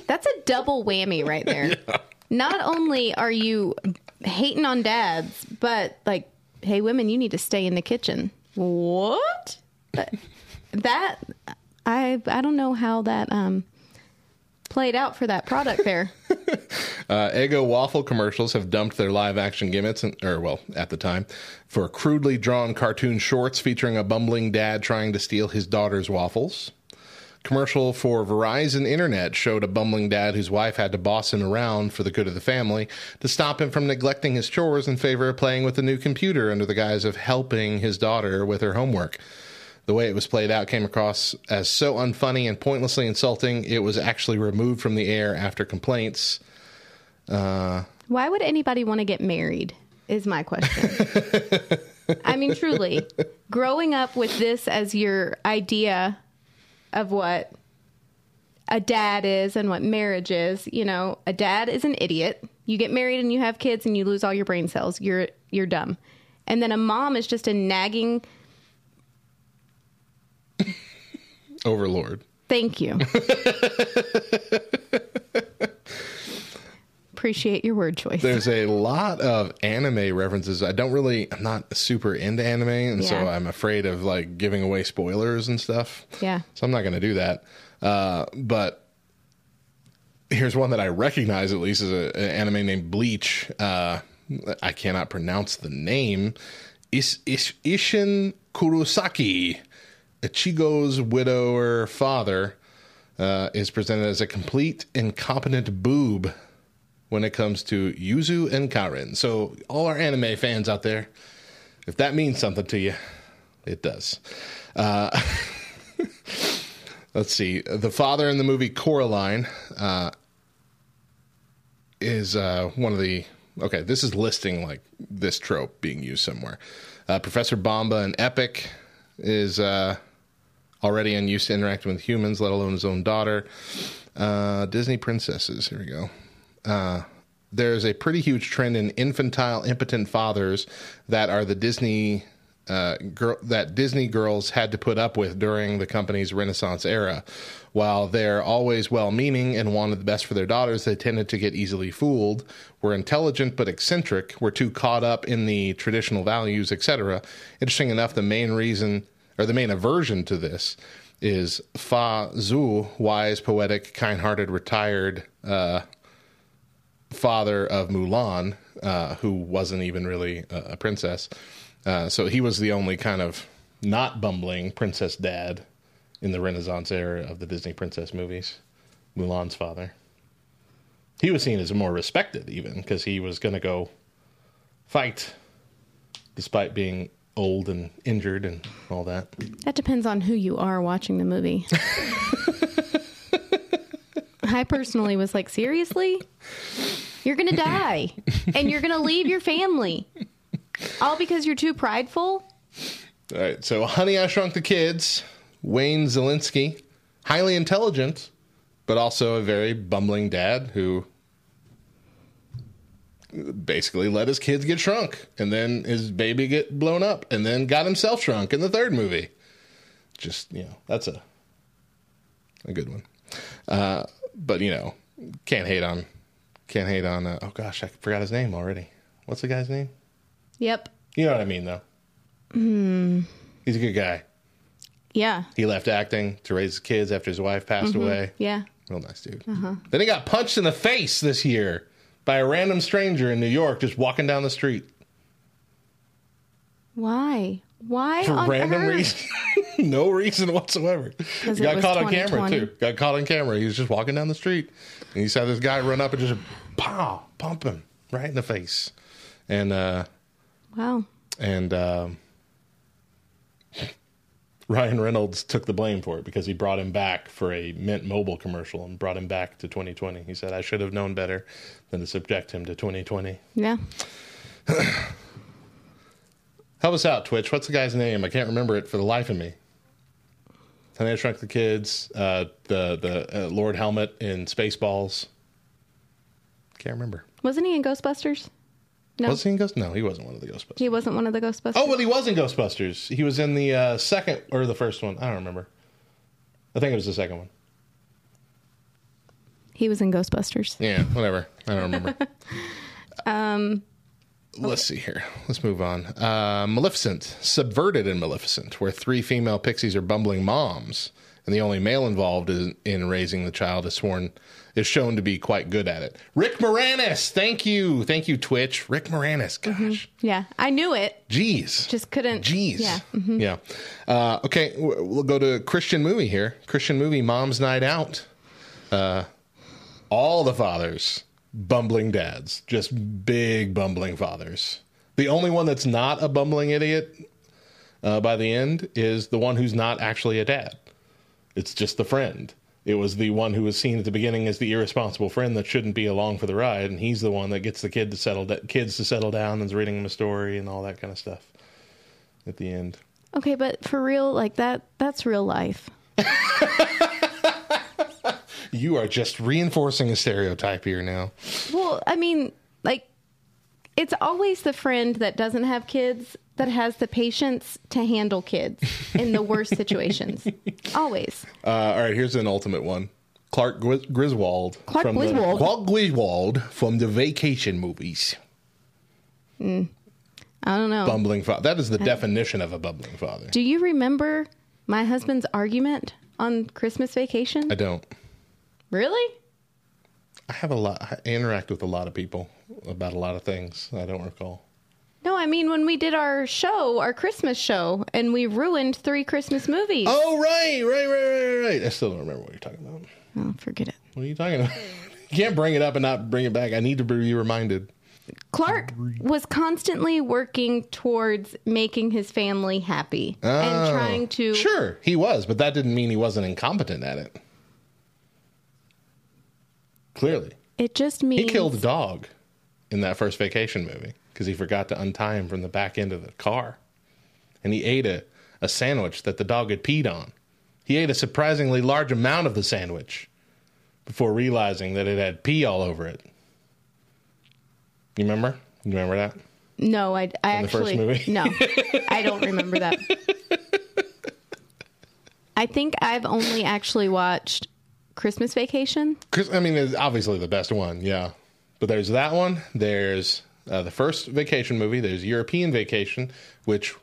that's a double whammy right there. Not only are you hating on dads, but like, hey, women, you need to stay in the kitchen. What? That I I don't know how that um played out for that product there. Uh, Eggo waffle commercials have dumped their live action gimmicks, and, or well, at the time, for crudely drawn cartoon shorts featuring a bumbling dad trying to steal his daughter's waffles. Commercial for Verizon Internet showed a bumbling dad whose wife had to boss him around for the good of the family to stop him from neglecting his chores in favor of playing with the new computer under the guise of helping his daughter with her homework. The way it was played out came across as so unfunny and pointlessly insulting, it was actually removed from the air after complaints. Uh, Why would anybody want to get married? Is my question. I mean, truly, growing up with this as your idea of what a dad is and what marriage is, you know, a dad is an idiot. You get married and you have kids and you lose all your brain cells. You're you're dumb. And then a mom is just a nagging Overlord. thank you. Appreciate your word choice. There's a lot of anime references. I don't really, I'm not super into anime, and so I'm afraid of like giving away spoilers and stuff. Yeah. So I'm not going to do that. Uh, but here's one that I recognize at least is an anime named Bleach. Uh, I cannot pronounce the name. Is, is, Isshin Kurosaki, Ichigo's widower father, uh, is presented as a complete incompetent boob when it comes to Yuzu and Karen. So, all our anime fans out there, if that means something to you, it does. Uh, let's see. The father in the movie Coraline uh, is uh, one of the. Okay, this is listing like this trope being used somewhere. Uh, Professor Bomba in Epic is uh, already unused to interacting with humans, let alone his own daughter. Uh, Disney princesses. Here we go uh, there's a pretty huge trend in infantile, impotent fathers that are the Disney uh, girl that Disney girls had to put up with during the company's Renaissance era. While they're always well-meaning and wanted the best for their daughters, they tended to get easily fooled. Were intelligent but eccentric. Were too caught up in the traditional values, etc. Interesting enough, the main reason or the main aversion to this is Fa Zhou, wise, poetic, kind-hearted, retired. Uh, father of Mulan, uh, who wasn't even really a, princess. Uh, so he was the only kind of not bumbling princess dad in the Renaissance era of the Disney princess movies. Mulan's father. He was seen as more respected, even because he was going to go fight, despite being old and injured and all that. That depends on who you are watching the movie. I personally was like, seriously? You're going to die and you're going to leave your family. All because you're too prideful? All right, so Honey, I Shrunk the Kids, Wayne Szalinski, highly intelligent, but also a very bumbling dad who basically let his kids get shrunk and then his baby get blown up and then got himself shrunk in the third movie. Just, you know, that's a a good one. Uh, but, you know, can't hate on can't hate on uh, oh gosh, I forgot his name already. What's the guy's name? Yep. You know what I mean though. He's a good guy. Yeah. He left acting to raise his kids after his wife passed away. Yeah. Real nice dude. Then he got punched in the face this year by a random stranger in New York just walking down the street Why? Why for on random earth? reason. no reason whatsoever. Got caught on camera too. Got caught on camera. He was just walking down the street and he saw this guy run up and just pow, pump him right in the face. And uh Wow. and um, Ryan Reynolds took the blame for it because he brought him back for a Mint Mobile commercial and brought him back to 2020. He said, "I should have known better than to subject him to 2020." Yeah. Help us out, Twitch. What's the guy's name? I can't remember it for the life of me. Honey, I Shrunk the Kids. Uh, the the uh, Lord Helmet in Spaceballs. Can't remember. Wasn't he in Ghostbusters? No. Was he in Ghost? No, he wasn't one of the Ghostbusters. He wasn't one of the Ghostbusters. Oh, well, he was in Ghostbusters. He was in the uh, second or the first one. I don't remember. I think it was the second one. He was in Ghostbusters. Yeah, whatever. I don't remember. um, let's see here. Let's move on. Uh, Maleficent, subverted in Maleficent, where three female pixies are bumbling moms, and the only male involved in, in raising the child is sworn is shown to be quite good at it. Rick Moranis, thank you, thank you, Twitch. Rick Moranis, gosh, Yeah. I knew it. jeez, Just couldn't. Jeez. Yeah. Yeah. Uh, okay, we'll go to Christian movie here. Christian movie, Mom's Night Out. Uh, all the fathers, bumbling dads, just big bumbling fathers. The only one that's not a bumbling idiot uh, by the end is the one who's not actually a dad. It's just the friend. It was the one who was seen at the beginning as the irresponsible friend that shouldn't be along for the ride, and he's the one that gets the kid to settle da- kids to settle down and is reading them a story and all that kind of stuff at the end. Okay, but for real, like that, that's real life. You are just reinforcing a stereotype here now. Well, I mean, it's always the friend that doesn't have kids that has the patience to handle kids in the worst situations. Always. Uh, all right, here's an ultimate one. Clark Griswold. Clark from Griswold? The, Clark Griswold from the Vacation movies. I don't know. Bumbling father. That is the definition of a bumbling father. Do you remember my husband's argument on Christmas vacation? I don't. Really? I have a lot. I interact with a lot of people about a lot of things. I don't recall. No, I mean when we did our show, our Christmas show, and we ruined three Christmas movies. Oh, right, right, right, right, right. I still don't remember what you're talking about. Oh, forget it. What are you talking about? you can't bring it up and not bring it back. I need to be reminded. Clark was constantly working towards making his family happy and Oh, trying to. Sure, he was, but that didn't mean he wasn't incompetent at it. Clearly. It just means He killed a dog in that first vacation movie because he forgot to untie him from the back end of the car. And he ate a, a sandwich that the dog had peed on. He ate a surprisingly large amount of the sandwich before realizing that it had pee all over it. You remember? You remember that? No, I, I the first actually movie? no, I don't remember that. I think I've only actually watched Christmas Vacation. Chris, I mean, it's obviously the best one, yeah. But there's that one. There's uh, the first vacation movie. There's European Vacation, which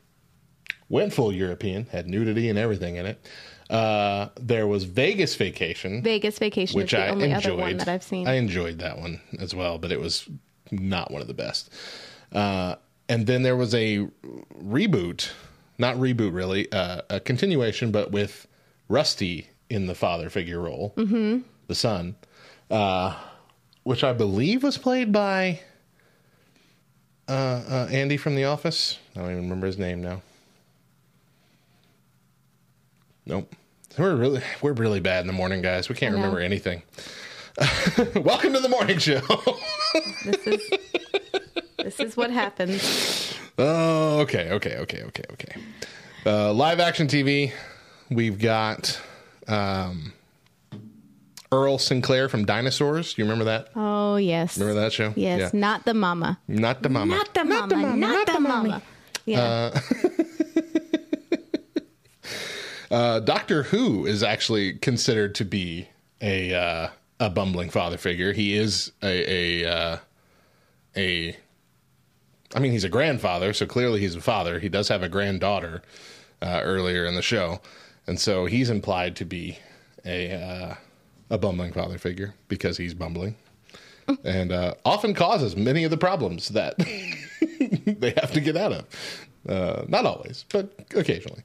went full European, had nudity and everything in it. Uh, there was Vegas Vacation, Vegas Vacation which I enjoyed. that I've seen. I enjoyed that one as well, but it was not one of the best. Uh, and then there was a reboot, not reboot really, uh, a continuation, but with Rusty in the father figure role, mm-hmm. the son, uh, which I believe was played by uh, uh, Andy from The Office. I don't even remember his name now. Nope. We're really we're really bad in the morning, guys. We can't remember anything. Welcome to the morning show. This is this is what happens. oh, okay, okay, okay, okay, okay. Uh, live action TV. We've got um, Earl Sinclair from Dinosaurs. Do you remember that? Oh yes. Remember that show? Yes, Yeah. not the mama. Not the mama. Not the mama. Not the mama. Yeah. Uh, Doctor Who is actually considered to be a uh, a bumbling father figure. He is a a uh, a. I mean, he's a grandfather, so clearly he's a father. He does have a granddaughter uh, earlier in the show, and so he's implied to be a uh, a bumbling father figure because he's bumbling, and uh, often causes many of the problems that they have to get out of. Uh, not always, but occasionally.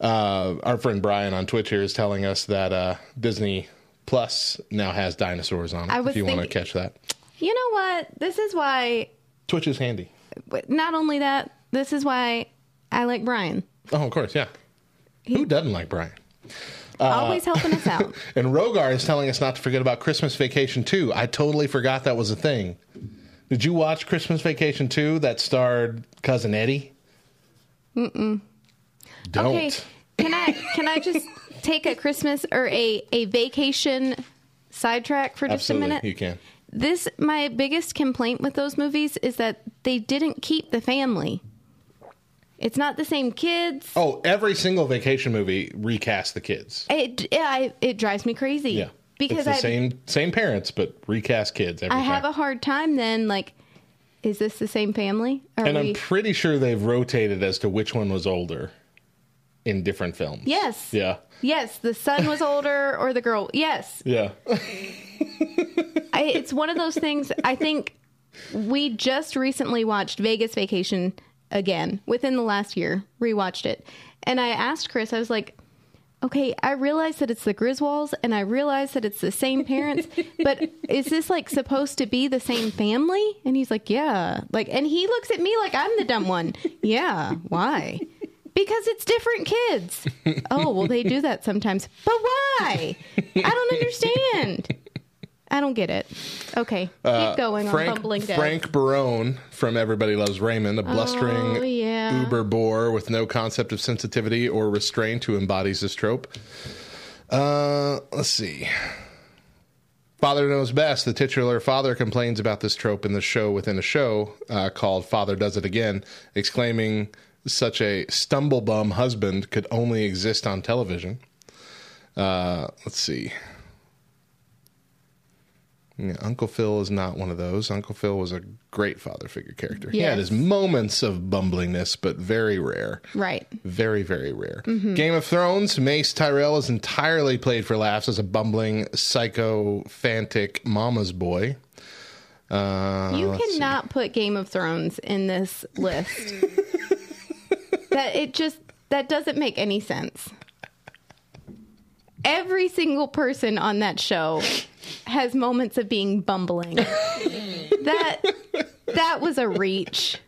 Uh, our friend Brian on Twitch here is telling us that uh, Disney Plus now has dinosaurs on it. I if you want to catch that, you know what? This is why. Twitch is handy. Not only that, this is why I like Brian. Oh, of course, yeah. Who doesn't like Brian? Always helping us out. And Rogar is telling us not to forget about Christmas Vacation 2. I totally forgot that was a thing. Did you watch Christmas Vacation 2 that starred Cousin Eddie? Mm-mm. Don't. Okay, can I can I just take a Christmas or a a vacation sidetrack for just Absolutely, a minute? you can. This my biggest complaint with those movies is that they didn't keep the family. It's not the same kids. Oh, every single vacation movie recast the kids. It it, I, it drives me crazy. Yeah, because it's the I same same parents, but recast kids every I time. have a hard time then like, is this the same family? Are and we? I'm pretty sure they've rotated as to which one was older in different films. yes. Yeah. Yes, the son was older or the girl. Yes, Yeah. I, it's one of those things. I think we just recently watched Vegas Vacation again within the last year. Rewatched it, and I asked Chris. I was like, "Okay, I realize that it's the Griswolds, and I realize that it's the same parents, but is this like supposed to be the same family?" And he's like, "Yeah." Like, and he looks at me like I'm the dumb one. Yeah. Why? Because it's different kids. Oh, well, they do that sometimes. But why? I don't understand. I don't get it. Okay, keep going on Uh, Frank bumbling. Frank Barone from Everybody Loves Raymond, a blustering Oh, yeah. uber bore with no concept of sensitivity or restraint who embodies this trope. Uh, let's see. Father Knows Best. The titular father complains about this trope in the show within a show uh, called Father Does It Again, exclaiming such a stumblebum husband could only exist on television. Uh, let's see. Uncle Phil is not one of those. Uncle Phil was a great father figure character. He had his moments of bumblingness, but very rare. Right. Very, very rare. Mm-hmm. Game of Thrones, Mace Tyrell is entirely played for laughs as a bumbling, psychophantic mama's boy. Uh, You let's see. cannot put Game of Thrones in this list. that it just that doesn't make any sense. Every single person on that show has moments of being bumbling. that that was a reach.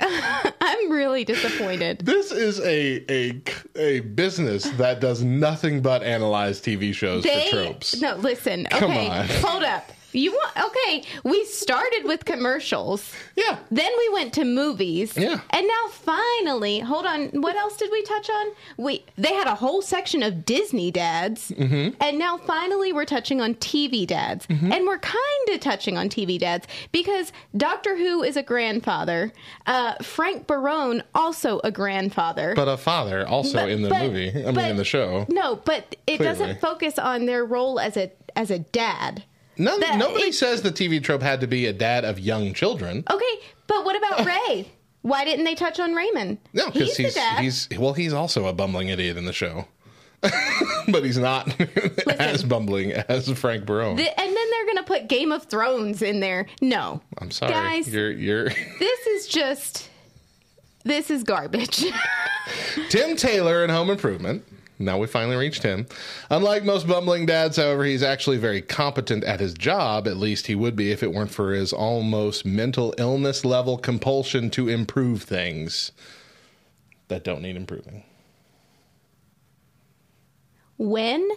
I'm really disappointed. This is a, a a business that does nothing but analyze TV shows They for tropes. no, listen. Come okay, on. hold up. You want okay? We started with commercials. Yeah. Then we went to movies. Yeah. And now finally, hold on. What else did we touch on? We they had a whole section of Disney dads. Mm-hmm. And now finally we're touching on TV dads. And we're kind of touching on TV dads because Doctor Who is a grandfather. Uh, Frank Barone also a grandfather. But a father also But- in the but- movie. I mean, but- in the show. No, but it Clearly. doesn't focus on their role as a as a dad. No, that- nobody it- says the TV trope had to be a dad of young children. Okay, but what about ah. Ray? Why didn't they touch on Raymond? No, because he's, he's he's well, he's also a bumbling idiot in the show, but he's not as bumbling as Frank Barone. The- and then they're gonna put Game of Thrones in there. No, I'm sorry, guys. you're you're this is just this is garbage. Tim Taylor in Home Improvement. Now we finally reached him. Unlike most bumbling dads, however, he's actually very competent at his job. At least he would be if it weren't for his almost mental illness level compulsion to improve things that don't need improving. when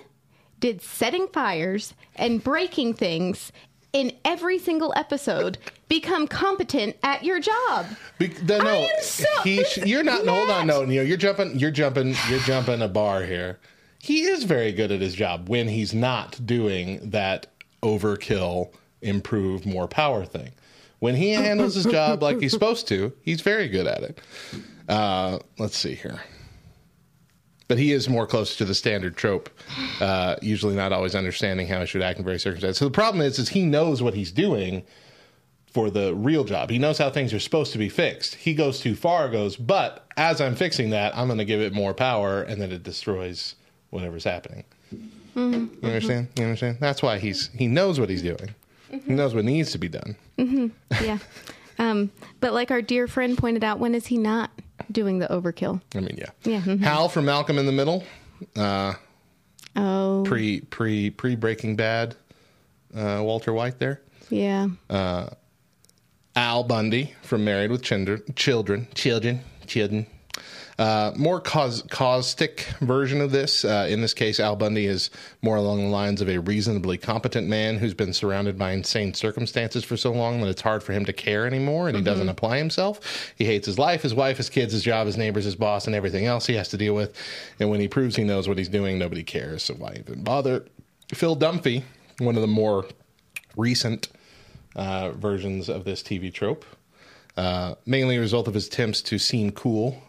did setting fires and breaking things in every single episode become competent at your job? Be- the, no, am so- he, this- you're not. Hold on, no, Neil. You're jumping. You're jumping. You're jumping a bar here. He is very good at his job when he's not doing that overkill, improve more power thing. When he handles his job like he's supposed to, he's very good at it. Uh, let's see here. But he is more close to the standard trope, uh, usually not always understanding how he should act in various circumstances. So the problem is, is he knows what he's doing, for the real job. He knows how things are supposed to be fixed. He goes too far, goes, but as I'm fixing that, I'm going to give it more power, and then it destroys whatever's happening. You understand? You understand? That's why he's he knows what he's doing. He knows what needs to be done. Yeah. Um, but like our dear friend pointed out, when is he not doing the overkill? I mean, yeah. Yeah, mhm. Hal from Malcolm in the Middle, uh, Oh, pre pre pre Breaking Bad, uh, Walter White there. yeah. Uh, Al Bundy from Married with Children, children, children, children. Uh, more cause, caustic version of this. Uh, in this case, Al Bundy is more along the lines of a reasonably competent man who's been surrounded by insane circumstances for so long that it's hard for him to care anymore, and he doesn't apply himself. He hates his life, his wife, his kids, his job, his neighbors, his boss, and everything else he has to deal with. And when he proves he knows what he's doing, nobody cares. So why even bother? Phil Dunphy, one of the more recent uh, versions of this TV trope, uh, mainly a result of his attempts to seem cool.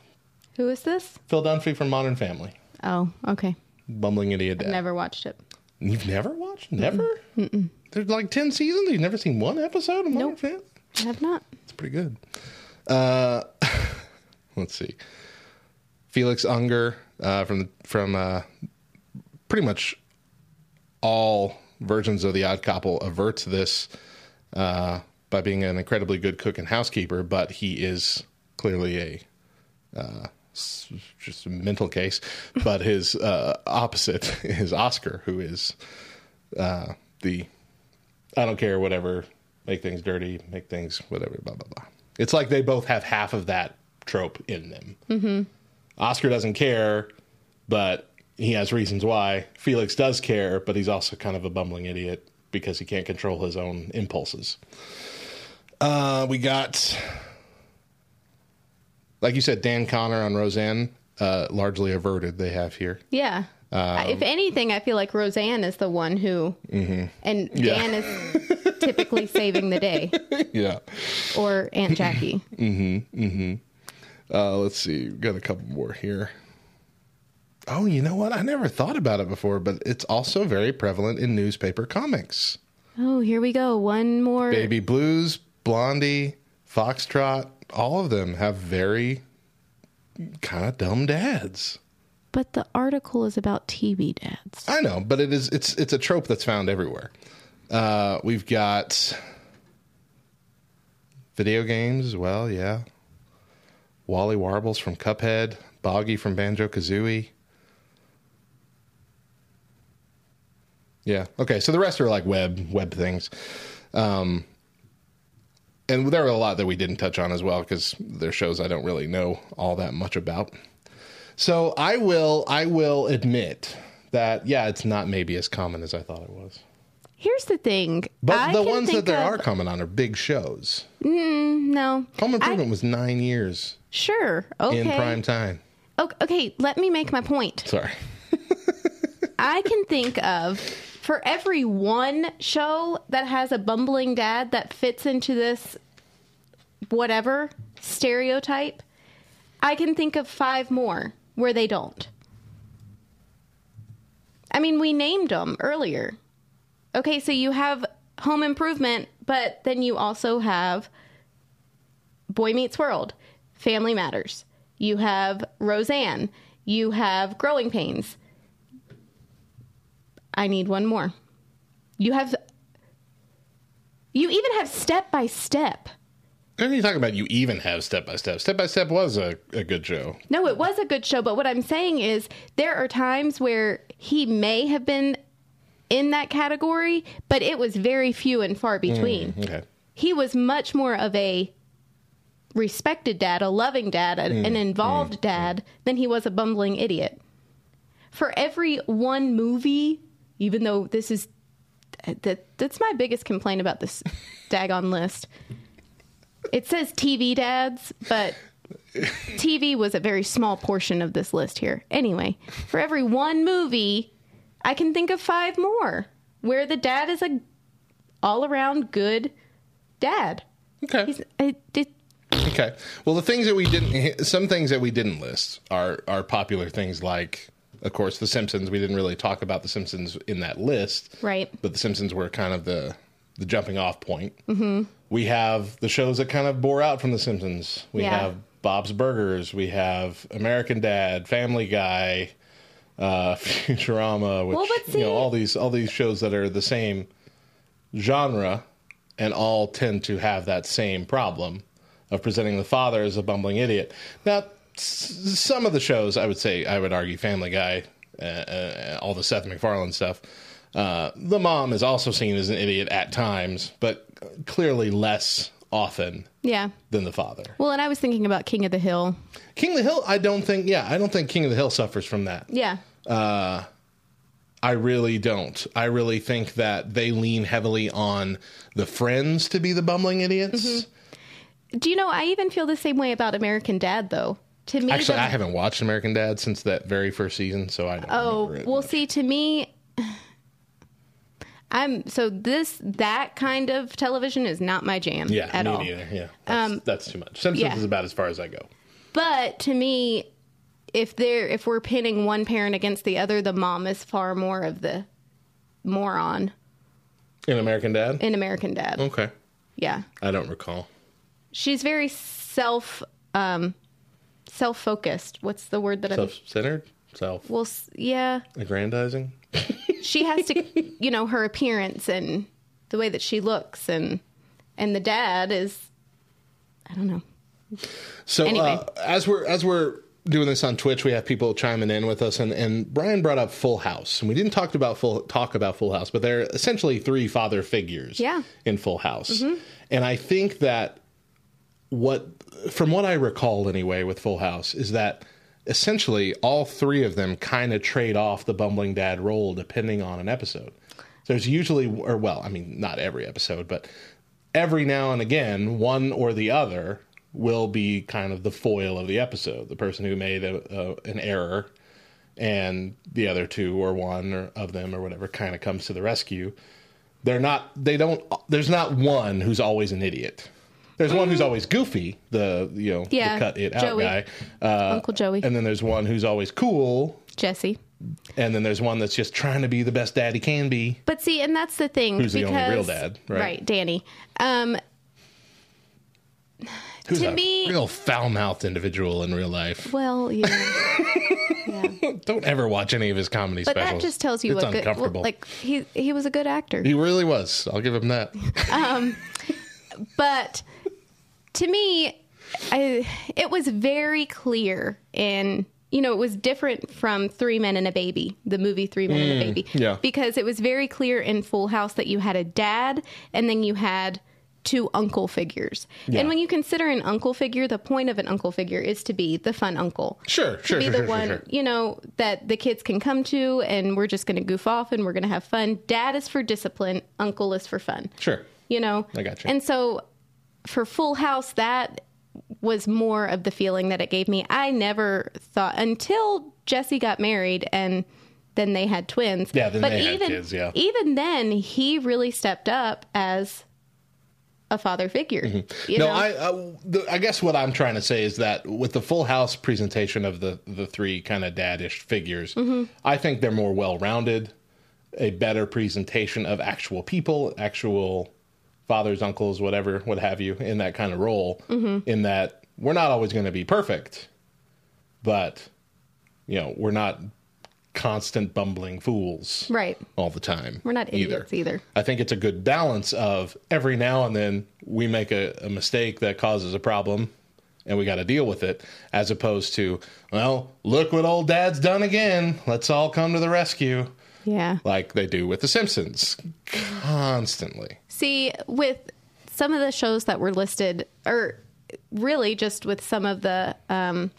Who is this? Phil Dunphy from Modern Family, Oh, okay. bumbling idiot dad. Never watched it. You've never watched? Never? There's like ten seasons. You've never seen one episode of Modern Nope. Family? I have not. It's pretty good. Uh, let's see. Felix Unger uh, from from uh, pretty much all versions of the Odd Couple averts this uh, by being an incredibly good cook and housekeeper, but he is clearly a uh, just a mental case. But his uh, opposite is Oscar, who is uh, the I don't care, whatever, make things dirty, make things whatever, blah blah blah. It's like they both have half of that trope in them. Mm-hmm. Oscar doesn't care, but he has reasons why. Felix does care, but he's also kind of a bumbling idiot because he can't control his own impulses. Uh, we got, like you said, Dan Connor on Roseanne, uh, largely averted. They have here. Yeah. Um, if anything, I feel like Roseanne is the one who, and Mm-hmm. Yeah. Dan is typically saving the day, yeah. or Aunt Jackie. Mm-hmm. Mm-hmm. Uh, let's see. We've got a couple more here. Oh, you know what? I never thought about it before, but it's also very prevalent in newspaper comics. Oh, here we go. One more. Baby Blues, Blondie, Foxtrot, all of them have very kind of dumb dads. But the article is about TV dads. I know, but it is it's it's a trope that's found everywhere. Uh, we've got video games as well, yeah. Wally Warbles from Cuphead, Boggy from Banjo Kazooie. Yeah. Okay. So the rest are like web web things, um, and there are a lot that we didn't touch on as well because they're shows I don't really know all that much about. So I will I will admit that yeah, it's not maybe as common as I thought it was. Here's the thing. But I the ones that there of- are common on are big shows. Mm, no. Home I- Improvement was nine years Sure. Okay. in prime time. Ok- Okay, let me make my point. Sorry. I can think of for every one show that has a bumbling dad that fits into this whatever stereotype, I can think of five more where they don't. I mean, we named them earlier. Okay, so you have Home Improvement, but then you also have Boy Meets World, Family Matters. You have Roseanne. You have Growing Pains. I need one more. You have. You even have Step by Step. And you talking about you even have Step by Step. Step by Step was a, a good show. No, it was a good show, but what I'm saying is there are times where he may have been in that category, but it was very few and far mm, between. Okay. He was much more of a respected dad, a loving dad, a- an mm, involved mm, dad than he was a bumbling idiot. For every one movie even though this is that that's my biggest complaint about this daggone list. It says TV dads, but TV was a very small portion of this list here. Anyway, for every one movie, I can think of five more where the dad is a all around good dad. Okay. It, Okay. Well, the things that we didn't, some things that we didn't list are are popular things like, of course, The Simpsons. We didn't really talk about The Simpsons in that list, Right. But The Simpsons were kind of the the jumping off point. Mm-hmm. We have the shows that kind of bore out from The Simpsons. We Yeah. have Bob's Burgers. We have American Dad, Family Guy, uh, Futurama, which Well, you know all these all these shows that are the same genre and all tend to have that same problem of presenting the father as a bumbling idiot. Now, s- some of the shows, I would say, I would argue, Family Guy, uh, uh, all the Seth MacFarlane stuff, uh, the mom is also seen as an idiot at times, but clearly less often yeah. than the father. Well, and I was thinking about King of the Hill. King of the Hill, I don't think, yeah, I don't think King of the Hill suffers from that. Yeah. I really don't. I really think that they lean heavily on the friends to be the bumbling idiots. Do you know? I even feel the same way about American Dad, though. To me, Actually, I haven't watched American Dad since that very first season, so I don't Oh, well, see, to me, I'm so this that kind of television is not my jam yeah, at me all. neither. Yeah, that's, that's too much. Simpsons yeah. is about as far as I go. But to me, if they're if we're pinning one parent against the other, the mom is far more of the moron In American Dad, in American Dad. okay, Yeah, I don't recall. she's very self um self focused. What's the word that I'm? Self-centered, self Well, s- yeah, aggrandizing. she has to, you know, her appearance and the way that she looks, and and the dad is, I don't know. So Anyway. uh, as we're as we're doing this on Twitch, we have people chiming in with us, and, and Brian brought up Full House, and we didn't talk about full talk about Full House, but they're essentially three father figures, Yeah. in Full House, and I think that what from what I recall anyway with Full House is that essentially all three of them kind of trade off the bumbling dad role depending on an episode. There's usually, or well, I mean, not every episode, but every now and again, one or the other will be kind of the foil of the episode, the person who made a, a, an error, and the other two or one or of them or whatever kind of comes to the rescue. They're not. They don't. There's not one who's always an idiot. There's one who's always goofy, the you know Yeah, the cut it out Joey. guy, uh, Uncle Joey, and then there's one who's always cool, Jesse. and then there's one that's just trying to be the best dad he can be. But see, and that's the thing. Who's the only real dad, right? Danny. Um, Who's To a me- real foul mouthed individual in real life. well, yeah. yeah. Don't ever watch any of his comedy But specials. that just tells you it's what good. Well, uncomfortable. like he he was a good actor. he really was. I'll give him that. but to me, I, it was very clear and you know it was different from three men and a baby the movie three men and a baby Mm, yeah. because it was very clear in full house that you had a dad and then you had two uncle figures Yeah. and when you consider an uncle figure the point of an uncle figure is to be the fun uncle Sure, to sure, be sure, the sure, one sure. you know that the kids can come to and we're just going to goof off and we're going to have fun dad is for discipline uncle is for fun Sure. you know I got you. and so for full house that was more of the feeling that it gave me i never thought until jesse got married and then they had twins Yeah, then but they had even kids, yeah. even then he really stepped up as a father figure you Mm-hmm. no, know? I, I, the, I guess what I'm trying to say is that with the Full House presentation of the the three kind of daddish figures, Mm-hmm. I think they're more well rounded, a better presentation of actual people, actual fathers, uncles, whatever, what have you, in that kind of role. Mm-hmm. In that we're not always going to be perfect, but you know we're not constant bumbling fools, right all the time. We're not idiots either. I think it's a good balance of every now and then we make a, a mistake that causes a problem and we got to deal with it, as opposed to, well, look what old dad's done again. Let's all come to the rescue, yeah. Like they do with The Simpsons. Constantly. See, with some of the shows that were listed, or really just with some of the um,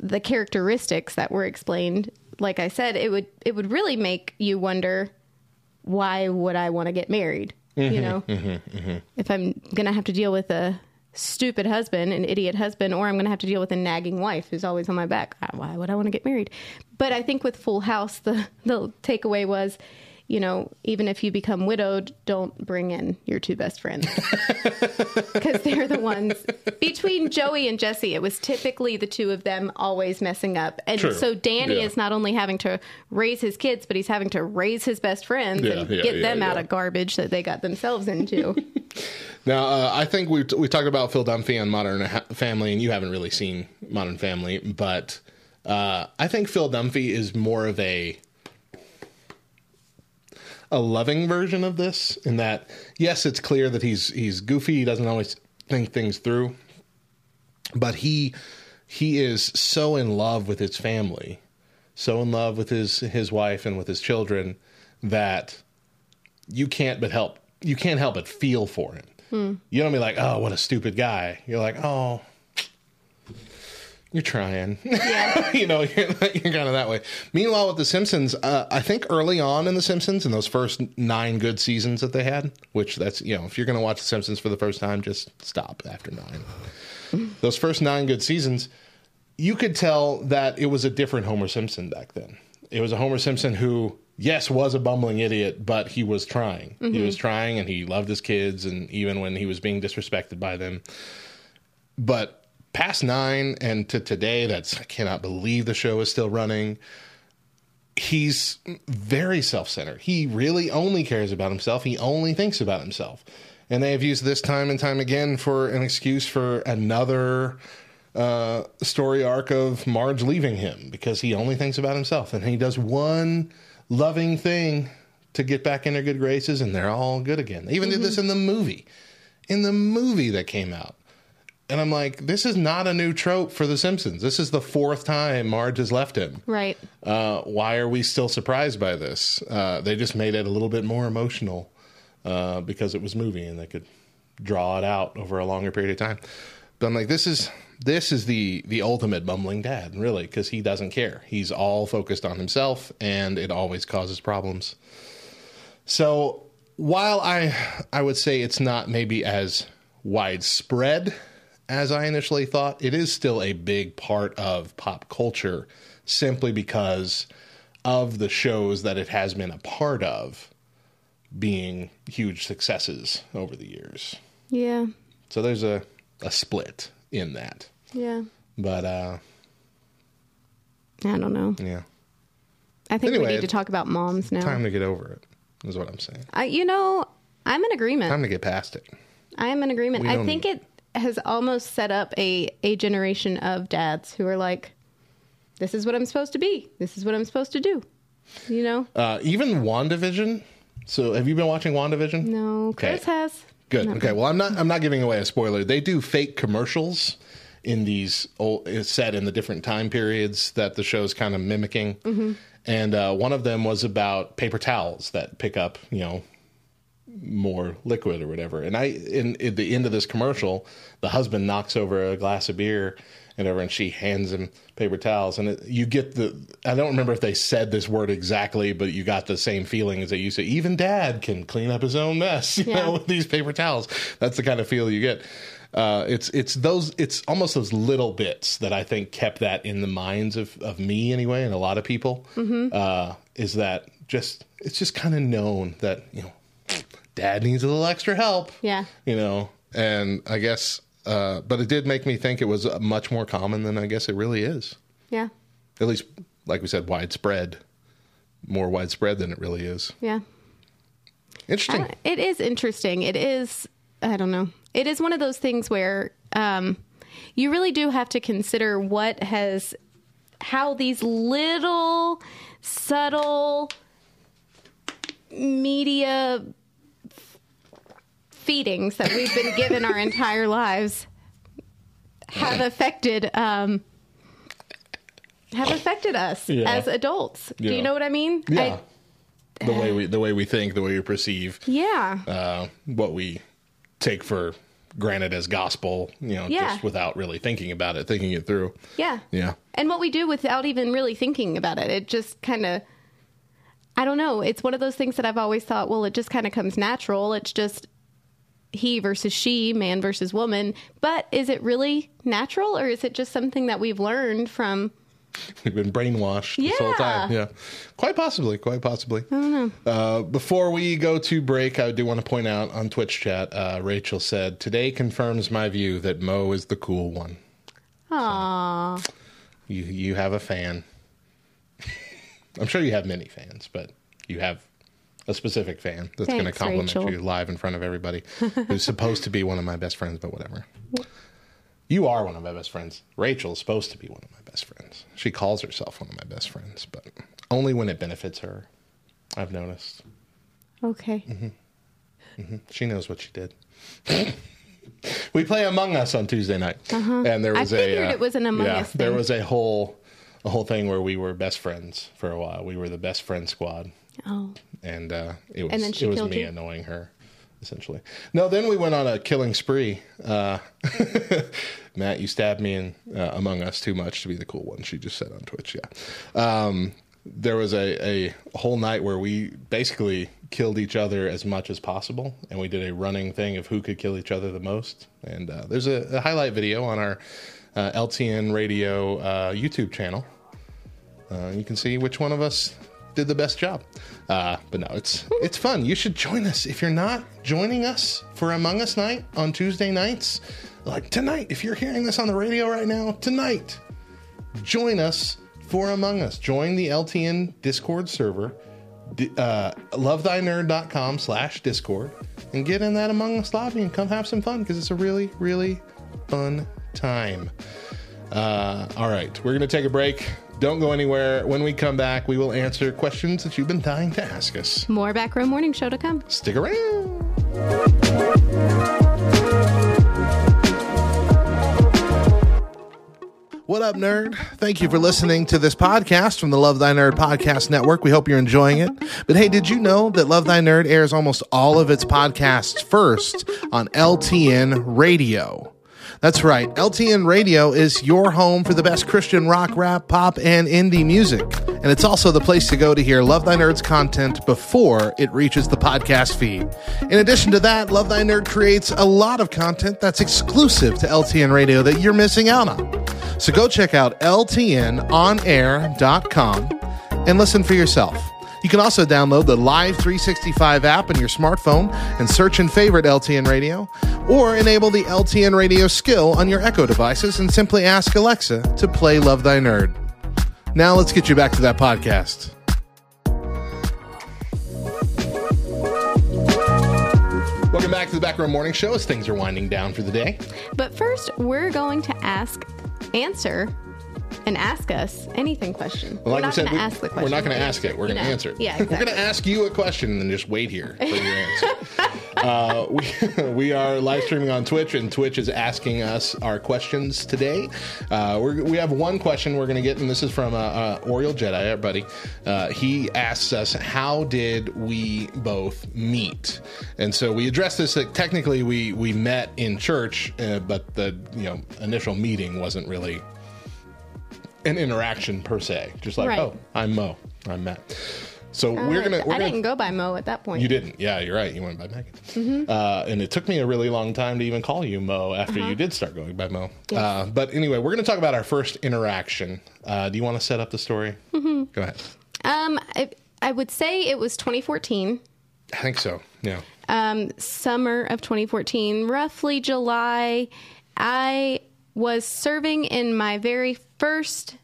the characteristics that were explained, like I said, it would it would really make you wonder why would I want to get married? Mm-hmm, you know, if I'm gonna have to deal with a stupid husband, an idiot husband, or I'm gonna have to deal with a nagging wife who's always on my back, why would I want to get married? But I think with Full House, the the takeaway was. You know, even if you become widowed, don't bring in your two best friends because they're the ones between Joey and Jesse. It was typically the two of them always messing up, and True. so Danny Yeah. is not only having to raise his kids, but he's having to raise his best friends Yeah, and yeah, get yeah, them out of garbage that they got themselves into. Now, uh, I think we we talked about Phil Dunphy on Modern Ha- Family, and you haven't really seen Modern Family, but uh, I think Phil Dunphy is more of a a loving version of this. In that, yes, it's clear that he's he's goofy. He doesn't always think things through, but he he is so in love with his family, so in love with his his wife and with his children that you can't but help you can't help but feel for him. Hmm. You don't be like, oh, what a stupid guy. You're like, oh, you're trying. you know, you're, you're kind of that way. Meanwhile, with The Simpsons, uh, I think early on in The Simpsons, in those first nine good seasons that they had, which that's, you know, if you're going to watch The Simpsons for the first time, just stop after nine. those first nine good seasons, you could tell that it was a different Homer Simpson back then. It was a Homer Simpson who, yes, was a bumbling idiot, but he was trying. He was trying and he loved his kids, and even when he was being disrespected by them. But past nine and to today, that's, I cannot believe the show is still running. He's very self centered. He really only cares about himself, he only thinks about himself. And they have used this time and time again for an excuse for another uh, story arc of Marge leaving him because he only thinks about himself and he does one loving thing to get back in their good graces and they're all good again. They even did this in the movie, in the movie that came out. And I'm like, this is not a new trope for The Simpsons. This is the fourth time Marge has left him. right. Uh, why are we still surprised by this? Uh, they just made it a little bit more emotional uh, because it was movie and they could draw it out over a longer period of time. But I'm like, this is this is the the ultimate bumbling dad, really, because he doesn't care. He's all focused on himself, and it always causes problems. So while I I would say it's not maybe as widespread as I initially thought, it is still a big part of pop culture simply because of the shows that it has been a part of being huge successes over the years. Yeah. So there's a, a split in that. Yeah. But uh I don't know. yeah. I think Anyway, we need to talk about moms now. Time to get over it, is what I'm saying. I, you know, I'm in agreement. Time to get past it. I am in agreement. I think it has almost set up a a generation of dads who are like, "This is what I'm supposed to be. This is what I'm supposed to do." You know? Uh even WandaVision. So have you been watching WandaVision? No, Okay. Chris has. Good. Okay. Well, I'm not. I'm not giving away a spoiler. They do fake commercials in these old, set in the different time periods that the show's kind of mimicking. Mm-hmm. And uh, one of them was about paper towels that pick up, you know, more liquid or whatever. And I, in at the end of this commercial, the husband knocks over a glass of beer and over, and she hands him paper towels. And it, you get the, I don't remember if they said this word exactly, but you got the same feeling as they used to. Even dad can clean up his own mess, you Yeah. know, with these paper towels. That's the kind of feel you get. Uh, it's it's those it's almost those little bits that I think kept that in the minds of, of me anyway and a lot of people. Uh, is that just it's just kind of known that you know dad needs a little extra help. Yeah. You know, and I guess, uh, but it did make me think it was much more common than I guess it really is. Yeah. At least, like we said, widespread, more widespread than it really is. Yeah. Interesting. It is interesting. It is, I don't know. It is one of those things where um, you really do have to consider what has, how these little subtle media feedings that we've been given our entire lives have affected um, have affected us Yeah. as adults. Do you know what I mean? yeah. I, the way we the way we think, the way we perceive, yeah. uh, what we take for granted as gospel, you know, Yeah. just without really thinking about it, thinking it through. yeah. Yeah. and what we do without even really thinking about it. It just kind of I don't know. It's one of those things that I've always thought, well, it just kind of comes natural. It's just he versus she, man versus woman. But is it really natural or is it just something that we've learned from We've been brainwashed this whole Yeah. time. Yeah, quite possibly, quite possibly. I don't know. Uh, before we go to break, I do want to point out on Twitch chat, uh, Rachel said today confirms my view that Mo is the cool one. Aw. You you have a fan. I'm sure you have many fans, but you have a specific fan that's going to compliment Rachel. you live in front of everybody, who's supposed to be one of my best friends, but whatever. You are one of my best friends. Rachel's supposed to be one of my best friends. She calls herself one of my best friends, but only when it benefits her. I've noticed. Okay. She knows what she did. we play Among Us on Tuesday night, and there Uh-huh. I was a. figured uh, it was an Among yeah, Us There was a whole, a whole thing where we were best friends for a while. We were the best friend squad, Oh. and uh, it was And it was me you? annoying her, essentially. No, then we went on a killing spree. Uh, Matt, you stabbed me in uh, Among Us too much to be the cool one. She just said on Twitch, yeah. Um, there was a, a whole night where we basically killed each other as much as possible, and we did a running thing of who could kill each other the most. And uh, there's a, a highlight video on our uh, LTN Radio uh, YouTube channel. Uh, you can see which one of us did the best job. Uh, but no, it's it's fun. You should join us if you're not joining us for Among Us night on Tuesday nights. Like tonight, if you're hearing this on the radio right now, tonight, join us for Among Us. Join the LTN Discord server, uh, lovethynerd.com slash Discord, and get in that Among Us lobby and come have some fun because it's a really, really fun time. Uh, all right, we're going to take a break. Don't go anywhere. When we come back, we will answer questions that you've been dying to ask us. More back row morning show to come. Stick around. What up, nerd? Thank you for listening to this podcast from the Love Thy Nerd Podcast Network. We hope you're enjoying it. But hey, did you know that Love Thy Nerd airs almost all of its podcasts first on LTN Radio? That's right. LTN Radio is your home for the best Christian rock, rap, pop, and indie music. And it's also the place to go to hear Love Thy Nerd's content before it reaches the podcast feed. In addition to that, Love Thy Nerd creates a lot of content that's exclusive to LTN Radio that you're missing out on. So go check out ltnonair.com and listen for yourself. You can also download the Live 365 app on your smartphone and search and favorite LTN Radio, or enable the LTN Radio skill on your Echo devices and simply ask Alexa to play Love Thy Nerd. Now let's get you back to that podcast. Welcome back to the Back Row Morning Show as things are winding down for the day. But first, we're going to ask, answer, and ask us anything question. Well, we're not going to ask the question. We're not going to ask it. We're going to know. answer it. Yeah, We're going to ask you a question and then just wait here for your answer. uh, we, we are live streaming on Twitch, and Twitch is asking us our questions today. Uh, we're, we have one question we're going to get, and this is from uh, uh, Oriel Jedi, our buddy. Uh, he asks us, How did we both meet? And so we addressed this. That technically, we, we met in church, uh, but the you know initial meeting wasn't really an interaction per se. Just like, Right. oh, I'm Mo, I'm Matt. So we're gonna. We're I gonna didn't go by Mo at that point. you didn't. Yeah, you're right. You went by Megan. Mm-hmm. Uh, and it took me a really long time to even call you Mo after Uh-huh. you did start going by Mo. Uh, but anyway, we're to talk about our first interaction. Uh, do you want to set up the story? Mm-hmm. Go ahead. Um, I, I would say it was 2014, I think so. Yeah. um, summer of 2014, roughly July. I was serving in my very first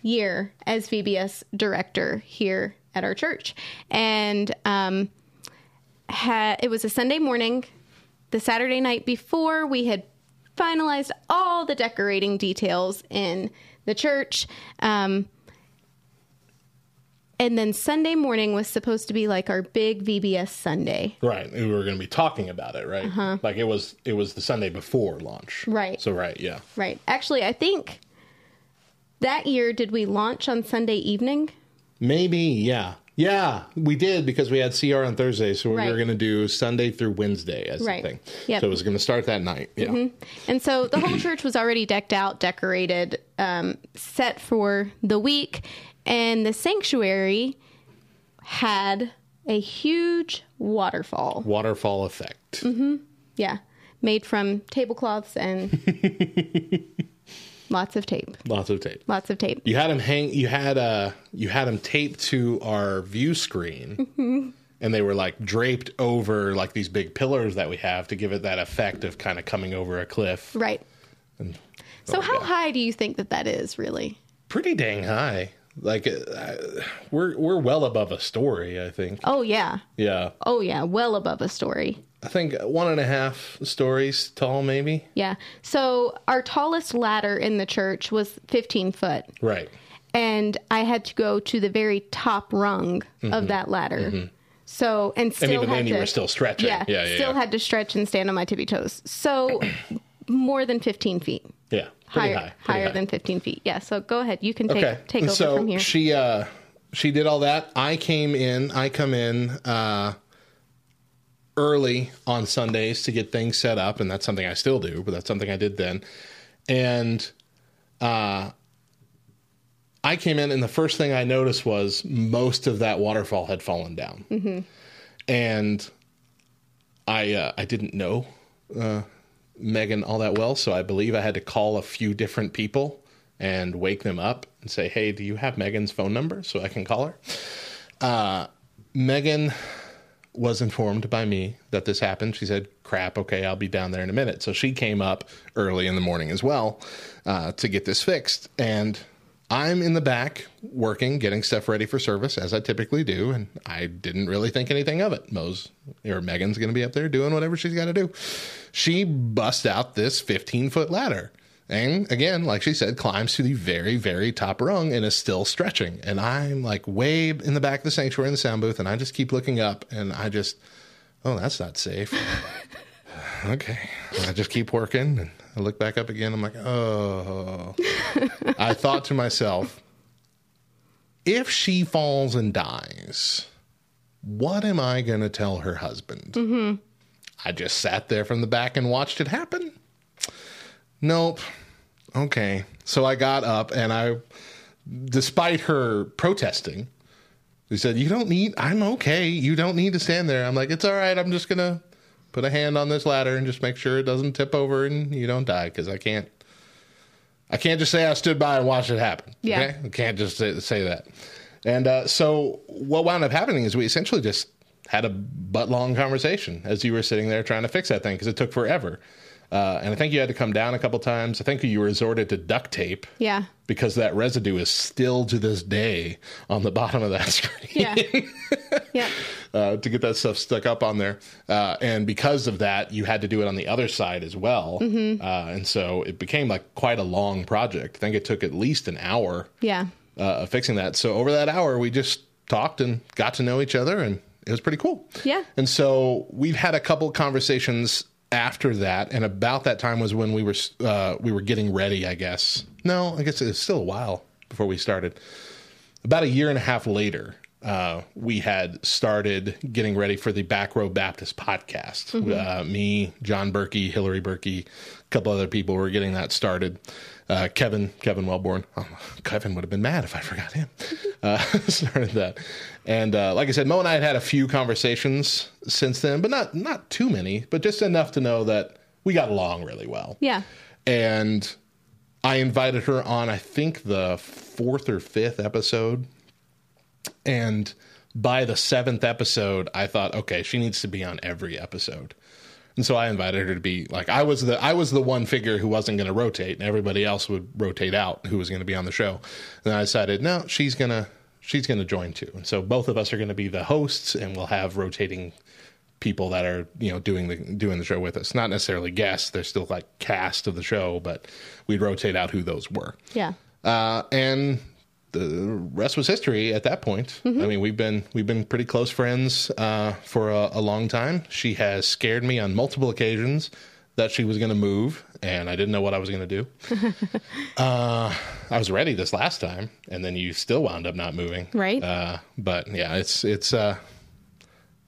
year as VBS director here at our church, and um, had it was a Sunday morning. The Saturday night before, we had finalized all the decorating details in the church. Um, and then Sunday morning was supposed to be like our big VBS Sunday. Right. We were going to be talking about it, right? Like it was. It was the Sunday before launch. Uh-huh. Right. So right. Yeah. Right. Actually, I think that year did we launch on Sunday evening? Maybe. Yeah. Yeah, we did because we had CR on Thursday, so we were going to do Sunday through Wednesday as Right. the thing. Yep. Mm-hmm. So it was going to start that night. Yeah. And so the whole church was already decked out, decorated, um, set for the week. And the sanctuary had a huge waterfall. Waterfall effect. Yeah, made from tablecloths and lots of tape. Lots of tape. Lots of tape. You had them hang. You had uh You had them taped to our view screen, and they were like draped over like these big pillars that we have to give it that effect of kind of coming over a cliff. Right. So, Oh, how yeah. high do you think that that is, really? Pretty dang high. Like uh, we're we're well above a story. I think. Oh, yeah. Yeah, Oh, yeah. Well above a story. I think one and a half stories tall, maybe. Yeah. So, our tallest ladder in the church was 15 foot. Right. And I had to go to the very top rung of that ladder. So, and still Mm-hmm. even had then to, you were still stretching. Yeah, Yeah, yeah, still yeah. had to stretch and stand on my tippy toes. So, more than 15 feet. Higher, high. higher high. than 15 feet. Yeah. So go ahead. You can take okay. take over so from here. she uh she did all that. I came in. I come in uh early on Sundays to get things set up, and that's something I still do, but that's something I did then. And uh I came in, and the first thing I noticed was most of that waterfall had fallen down, Mm-hmm. and I uh, I didn't know uh, Megan all that well, so I believe I had to call a few different people and wake them up and say, "Hey, do you have Megan's phone number so I can call her?" Uh, Megan was informed by me that this happened. She said, "Crap, okay, I'll be down there in a minute." So she came up early in the morning as well uh, to get this fixed, and I'm in the back working, getting stuff ready for service as I typically do, and I didn't really think anything of it. Mo's or Megan's going to be up there doing whatever she's got to do. She busts out this 15 foot ladder. And again, like she said, climbs to the very, very top rung and is still stretching. And I'm like way in the back of the sanctuary in the sound booth, and I just keep looking up and I just, oh, that's not safe. okay. And I just keep working and I look back up again. I'm like, oh. I thought to myself, if she falls and dies, what am I going to tell her husband? Mm-hmm. I just sat there from the back and watched it happen. Nope. Okay. So I got up and I, despite her protesting, she said, You don't need, I'm okay. You don't need to stand there. I'm like, It's all right. I'm just going to put a hand on this ladder and just make sure it doesn't tip over and you don't die because I can't. I can't just say I stood by and watched it happen. Yeah. Okay? I can't just say, say that. And uh, so what wound up happening is we essentially just had a butt long conversation as you were sitting there trying to fix that thing because it took forever. Uh, and I think you had to come down a couple times. I think you resorted to duct tape yeah. because that residue is still to this day on the bottom of that screen Yeah. yeah. uh, to get that stuff stuck up on there. Uh, and because of that, you had to do it on the other side as well. Mm-hmm. Uh, and so it became like quite a long project. I think it took at least an hour Yeah. uh, of fixing that. So over that hour, we just talked and got to know each other, and it was pretty cool. Yeah. And so we've had a couple conversations after that, and about that time was when we were uh, we were getting ready. I guess no, I guess it was still a while before we started. About a year and a half later, uh, we had started getting ready for the Back Row Baptist podcast. Uh, me, John Berkey, Hillary Berkey, a couple other people were getting that started. Uh, Kevin, Kevin Wellborn. Oh, Kevin would have been mad if I forgot him. Uh, started that, and uh, like I said, Mo and I had had a few conversations since then, but not not too many, but just enough to know that we got along really well Yeah. and I invited her on, I think the fourth or fifth episode. And by the seventh episode, I thought, okay, she needs to be on every episode. And so I invited her to be like I was the I was the one figure who wasn't going to rotate, and everybody else would rotate out who was going to be on the show. And I decided, no, she's gonna she's gonna join too. And so both of us are going to be the hosts, and we'll have rotating people that are you know doing the doing the show with us. Not necessarily guests; they're still like cast of the show, but we'd rotate out who those were. Yeah. Uh, and the rest was history at that point. I mean, we've been we've been pretty close friends uh, for a, a long time. She has scared me on multiple occasions that she was going to move, and I didn't know what I was going to do. uh, I was ready this last time, and then you still wound up not moving, Right. Uh, but yeah, it's it's uh,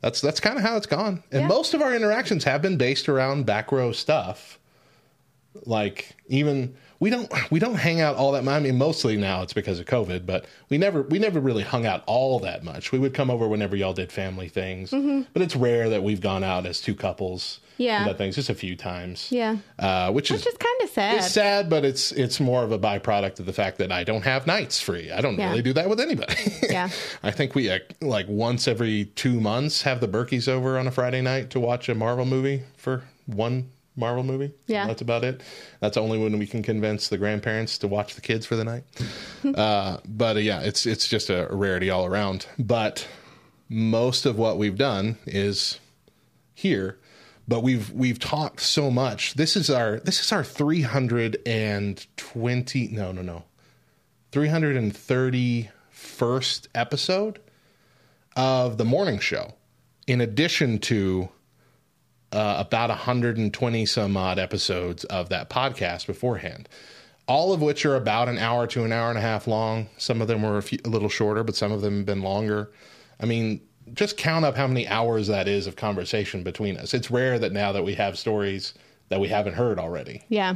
that's that's kind of how it's gone. And Yeah. most of our interactions have been based around back row stuff. Like even we don't we don't hang out all that much. I mean, mostly now it's because of COVID, but we never we never really hung out all that much. We would come over whenever y'all did family things, but it's rare that we've gone out as two couples. Yeah. things just a few times. Yeah. uh, which is Which is kind of sad. it's sad, but it's it's more of a byproduct of the fact that I don't have nights free. I don't Yeah. really do that with anybody. Yeah. I think we uh, like once every two months have the Berkeys over on a Friday night to watch a Marvel movie for one Marvel movie. So Yeah. that's about it. That's only when we can convince the grandparents to watch the kids for the night. uh, but uh, yeah, it's it's just a rarity all around. But most of what we've done is here but we've we've talked so much. This is our this is our 320 no no no. 331st episode of the morning show in addition to uh, about 120 some odd episodes of that podcast beforehand. All of which are about an hour to an hour and a half long. Some of them were a, few, a little shorter but some of them have been longer. I mean just count up how many hours that is of conversation between us. It's rare that now that we have stories that we haven't heard already. Yeah.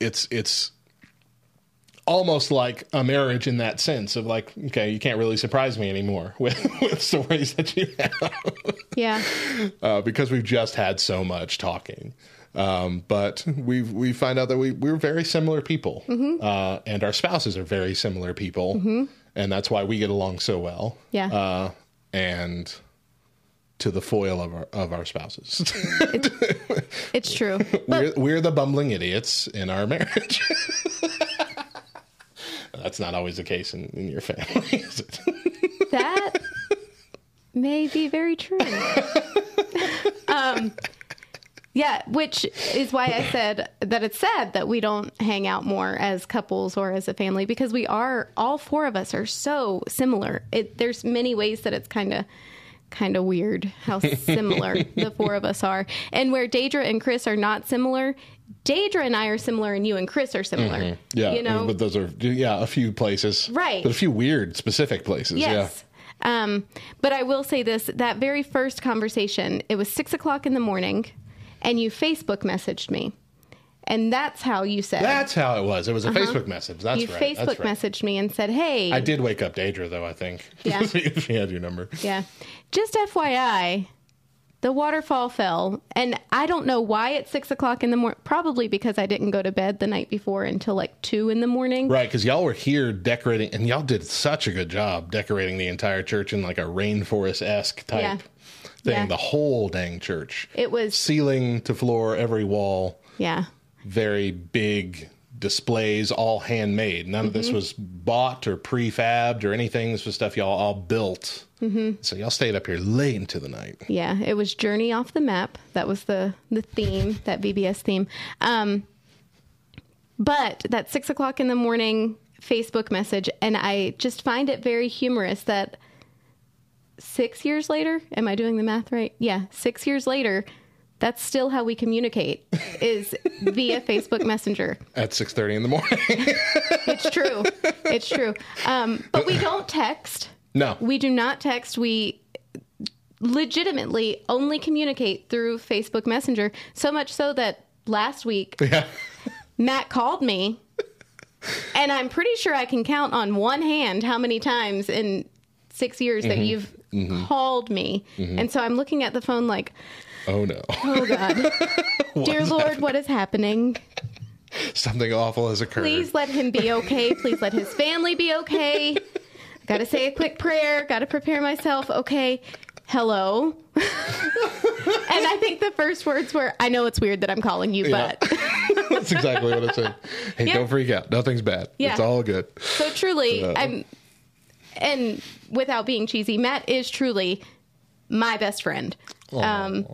it's it's almost like a marriage in that sense of like okay you can't really surprise me anymore with, with stories that you have. Yeah. uh, because we've just had so much talking. Um, but we we find out that we we're very similar people, uh, and our spouses are very similar people, and that's why we get along so well. Yeah. uh, and to the foil of our of our spouses, It's true. we're we're the bumbling idiots in our marriage. That's not always the case in, in your family, is it? That may be very true. um, yeah, which is why I said that it's sad that we don't hang out more as couples or as a family because we are all four of us are so similar. It, there's many ways that it's kind of kind of weird how similar the four of us are, and where Daedra and Chris are not similar. Daedra and I are similar, and you and Chris are similar. Yeah, you know, but those are yeah a few places, Right. But a few weird specific places. Yes. Um, but I will say this that very first conversation, it was six o'clock in the morning, and you Facebook messaged me. And that's how you said. That's how it was. It was a Facebook message. That's Uh-huh. you. Facebook right. messaged me and said, hey, I did wake up Daedra though. I think. Yeah. she had your number. yeah, just FYI, the waterfall fell. And I don't know why at six o'clock in the morning. Probably because I didn't go to bed the night before until like two in the morning. Right, because y'all were here decorating, and y'all did such a good job decorating the entire church in like a rainforest esque type Yeah. Thing. Yeah. The whole dang church, It was, ceiling to floor, every wall, yeah. very big displays, all handmade. None of Mm-hmm. this was bought or prefabbed or anything. This was stuff y'all all built. Mm-hmm. So y'all stayed up here late into the night. Yeah, it was Journey off the map. That was the the theme, that VBS theme. Um, but that six o'clock in the morning Facebook message, and I just find it very humorous that six years later, am I doing the math right? Yeah, six years later, that's still how we communicate is via Facebook Messenger. At six thirty in the morning. It's true. It's true. Um, but we don't text. no, We do not text. We legitimately only communicate through Facebook Messenger. So much so that last week, yeah, Matt called me, and I'm pretty sure I can count on one hand how many times in six years that you've Mm-hmm. called me. Mm-hmm. And so I'm looking at the phone like, oh no, oh God, dear Lord, what is happening? something awful has occurred. Please let him be okay. Please let his family be okay. Got to say a quick prayer. Got to prepare myself. Okay. Hello. and I think the first words were, I know it's weird that I'm calling you, Yeah. but That's exactly what it said. Hey, Yeah. don't freak out. Nothing's bad. Yeah. It's all good. so truly, I'm, and without being cheesy, Matt is truly my best friend. Um,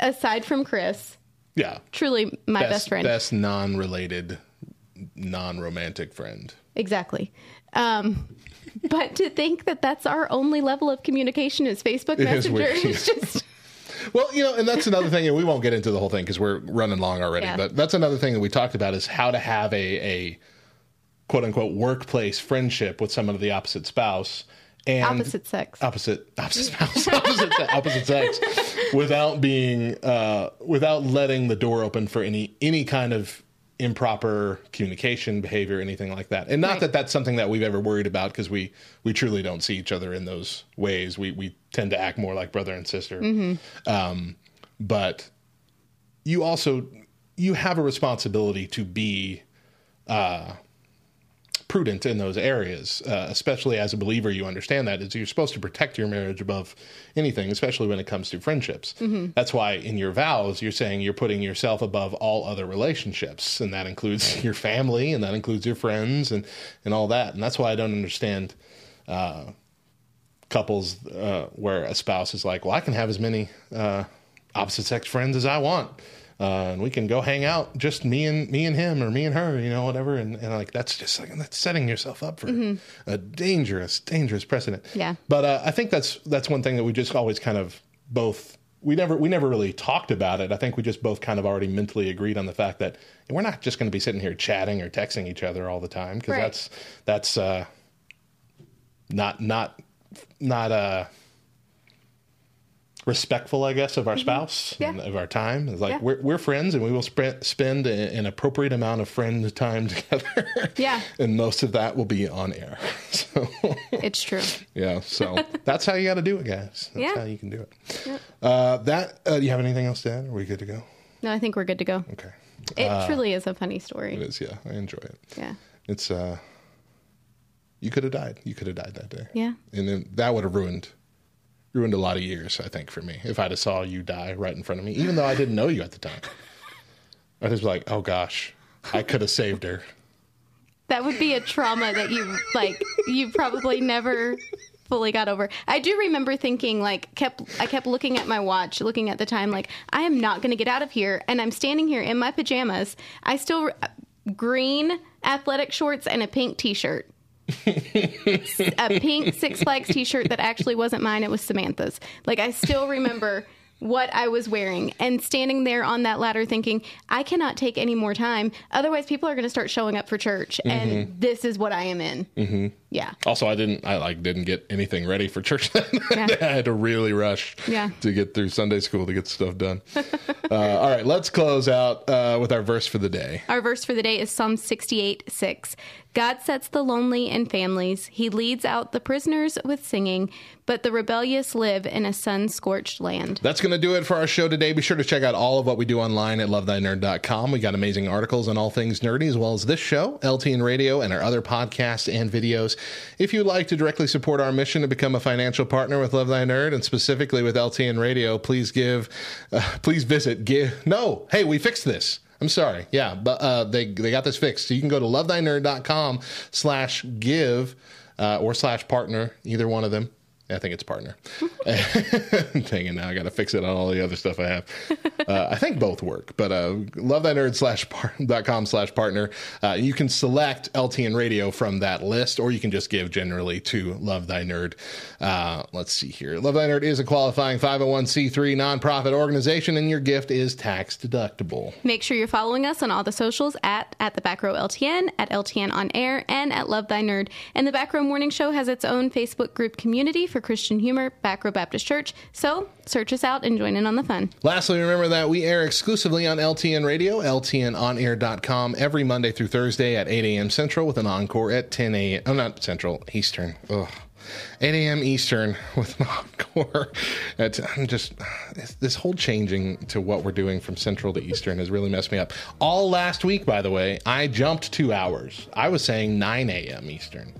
aside from Chris, Yeah. truly my best, friend. Best non-related, non-romantic friend. Exactly. Um, but to think that that's our only level of communication is Facebook It is Messenger weird. is just Well, you know, and that's another thing, and we won't get into the whole thing because we're running long already. Yeah. But that's another thing that we talked about is how to have a, a quote unquote workplace friendship with someone of the opposite spouse and Opposite sex. opposite opposite spouse opposite se- opposite sex without being uh without letting the door open for any any kind of improper communication behavior anything like that and not Right. that that's something that we've ever worried about because we we truly don't see each other in those ways we we tend to act more like brother and sister um but you also you have a responsibility to be prudent in those areas, uh, especially as a believer. You understand that is you're supposed to protect your marriage above anything, especially when it comes to friendships. That's why in your vows you're saying you're putting yourself above all other relationships, and that includes your family, and that includes your friends, and and all that. And that's why I don't understand uh, couples uh, where a spouse is like, "Well, I can have as many uh, opposite sex friends as I want." Uh, and we can go hang out, just me and me and him, or me and her, you know, whatever. And, and like that's just like that's setting yourself up for a dangerous, dangerous precedent. Yeah. But uh, I think that's that's one thing that we just always kind of both we never we never really talked about it. I think we just both kind of already mentally agreed on the fact that we're not just going to be sitting here chatting or texting each other all the time because Right. that's that's uh, not not not uh respectful i guess of our spouse Mm-hmm. Yeah. and of our time it's like Yeah. we're, we're friends and we will sp- spend a- an appropriate amount of friend time together Yeah. and most of that will be on air so It's true. yeah so that's how you got to do it guys that's Yeah. how you can do it uh that uh, do you have anything else to add are we good to go No, I think we're good to go. okay It truly is a funny story. is yeah i enjoy it Yeah. it's uh you could have died you could have died that day Yeah. and then that would have ruined ruined a lot of years i think for me if i'd have saw you die right in front of me even though i didn't know you at the time i was like oh gosh i could have saved her That would be a trauma that you like you probably never fully got over. I do remember thinking like kept I kept looking at my watch, looking at the time like I am not going to get out of here and I'm standing here in my pajamas. I still uh, green athletic shorts and a pink t-shirt. A pink Six Flags t-shirt that actually wasn't mine, it was Samantha's. Like I still remember what I was wearing and standing there on that ladder thinking, I cannot take any more time. Otherwise, people are going to start showing up for church, and this is what I am in. Mm-hmm. Yeah. also i didn't i like didn't get anything ready for church then Yeah. i had to really rush Yeah. to get through sunday school to get stuff done uh, all right let's close out uh, with our verse for the day Our verse for the day is Psalm 68 6. God sets the lonely in families. He leads out the prisoners with singing, but the rebellious live in a sun scorched land. That's going to do it for our show today. Be sure to check out all of what we do online at lovethynerd.com. We got amazing articles on all things nerdy, as well as this show, LTN Radio, and our other podcasts and videos. If you'd like to directly support our mission to become a financial partner with Love Thy Nerd, and specifically with LTN Radio, please give, uh, please visit, give, no, hey, we fixed this. I'm sorry. Yeah, but uh, they they got this fixed. So you can go to lovethynerd.com slash give uh, or slash partner, either one of them. I think it's partner. Dang it, now I got to fix it on all the other stuff I have. Uh, I think both work, but uh, lovethynerd slash par- dot com slash partner. Uh, you can select LTN radio from that list, or you can just give generally to Love Thy Nerd. Uh, let's see here. Love Thy Nerd is a qualifying 501c3 nonprofit organization, and your gift is tax deductible. Make sure you're following us on all the socials at, at the Back Row LTN, at LTN On Air, and at Love Thy Nerd. And the Back Row Morning Show has its own Facebook group community for Christian humor, Back Row Baptist Church. So search us out and join in on the fun. Lastly, remember that we air exclusively on LTN Radio, LTNOnAir.com, every Monday through Thursday at 8 a.m. Central with an encore at 10 a.m. Oh, not Central, Eastern. Ugh. 8 a.m. Eastern with an encore. At, I'm just this whole changing to what we're doing from Central to Eastern has really messed me up. All last week, by the way, I jumped two hours. I was saying 9 a.m. Eastern.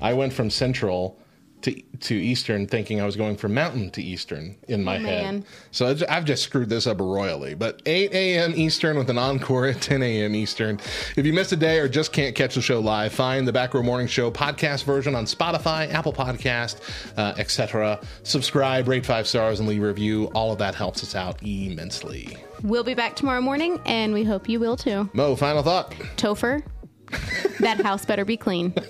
I went from Central to to Eastern, thinking I was going from Mountain to Eastern in my Oh, head. man. So I've just screwed this up royally. But 8 a.m. Eastern with an encore at 10 a.m. Eastern. If you missed a day or just can't catch the show live, find the Back Row Morning Show podcast version on Spotify, Apple Podcast, uh, etc. Subscribe, rate five stars, and leave a review. All of that helps us out immensely. We'll be back tomorrow morning, and we hope you will too. Mo, final thought. Topher, that house better be clean.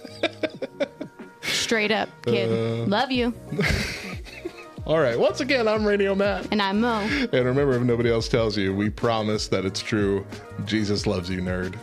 Straight up, kid. Uh. Love you. All right. Once again, I'm Radio Matt. And I'm Mo. And remember, if nobody else tells you, we promise that it's true. Jesus loves you, nerd.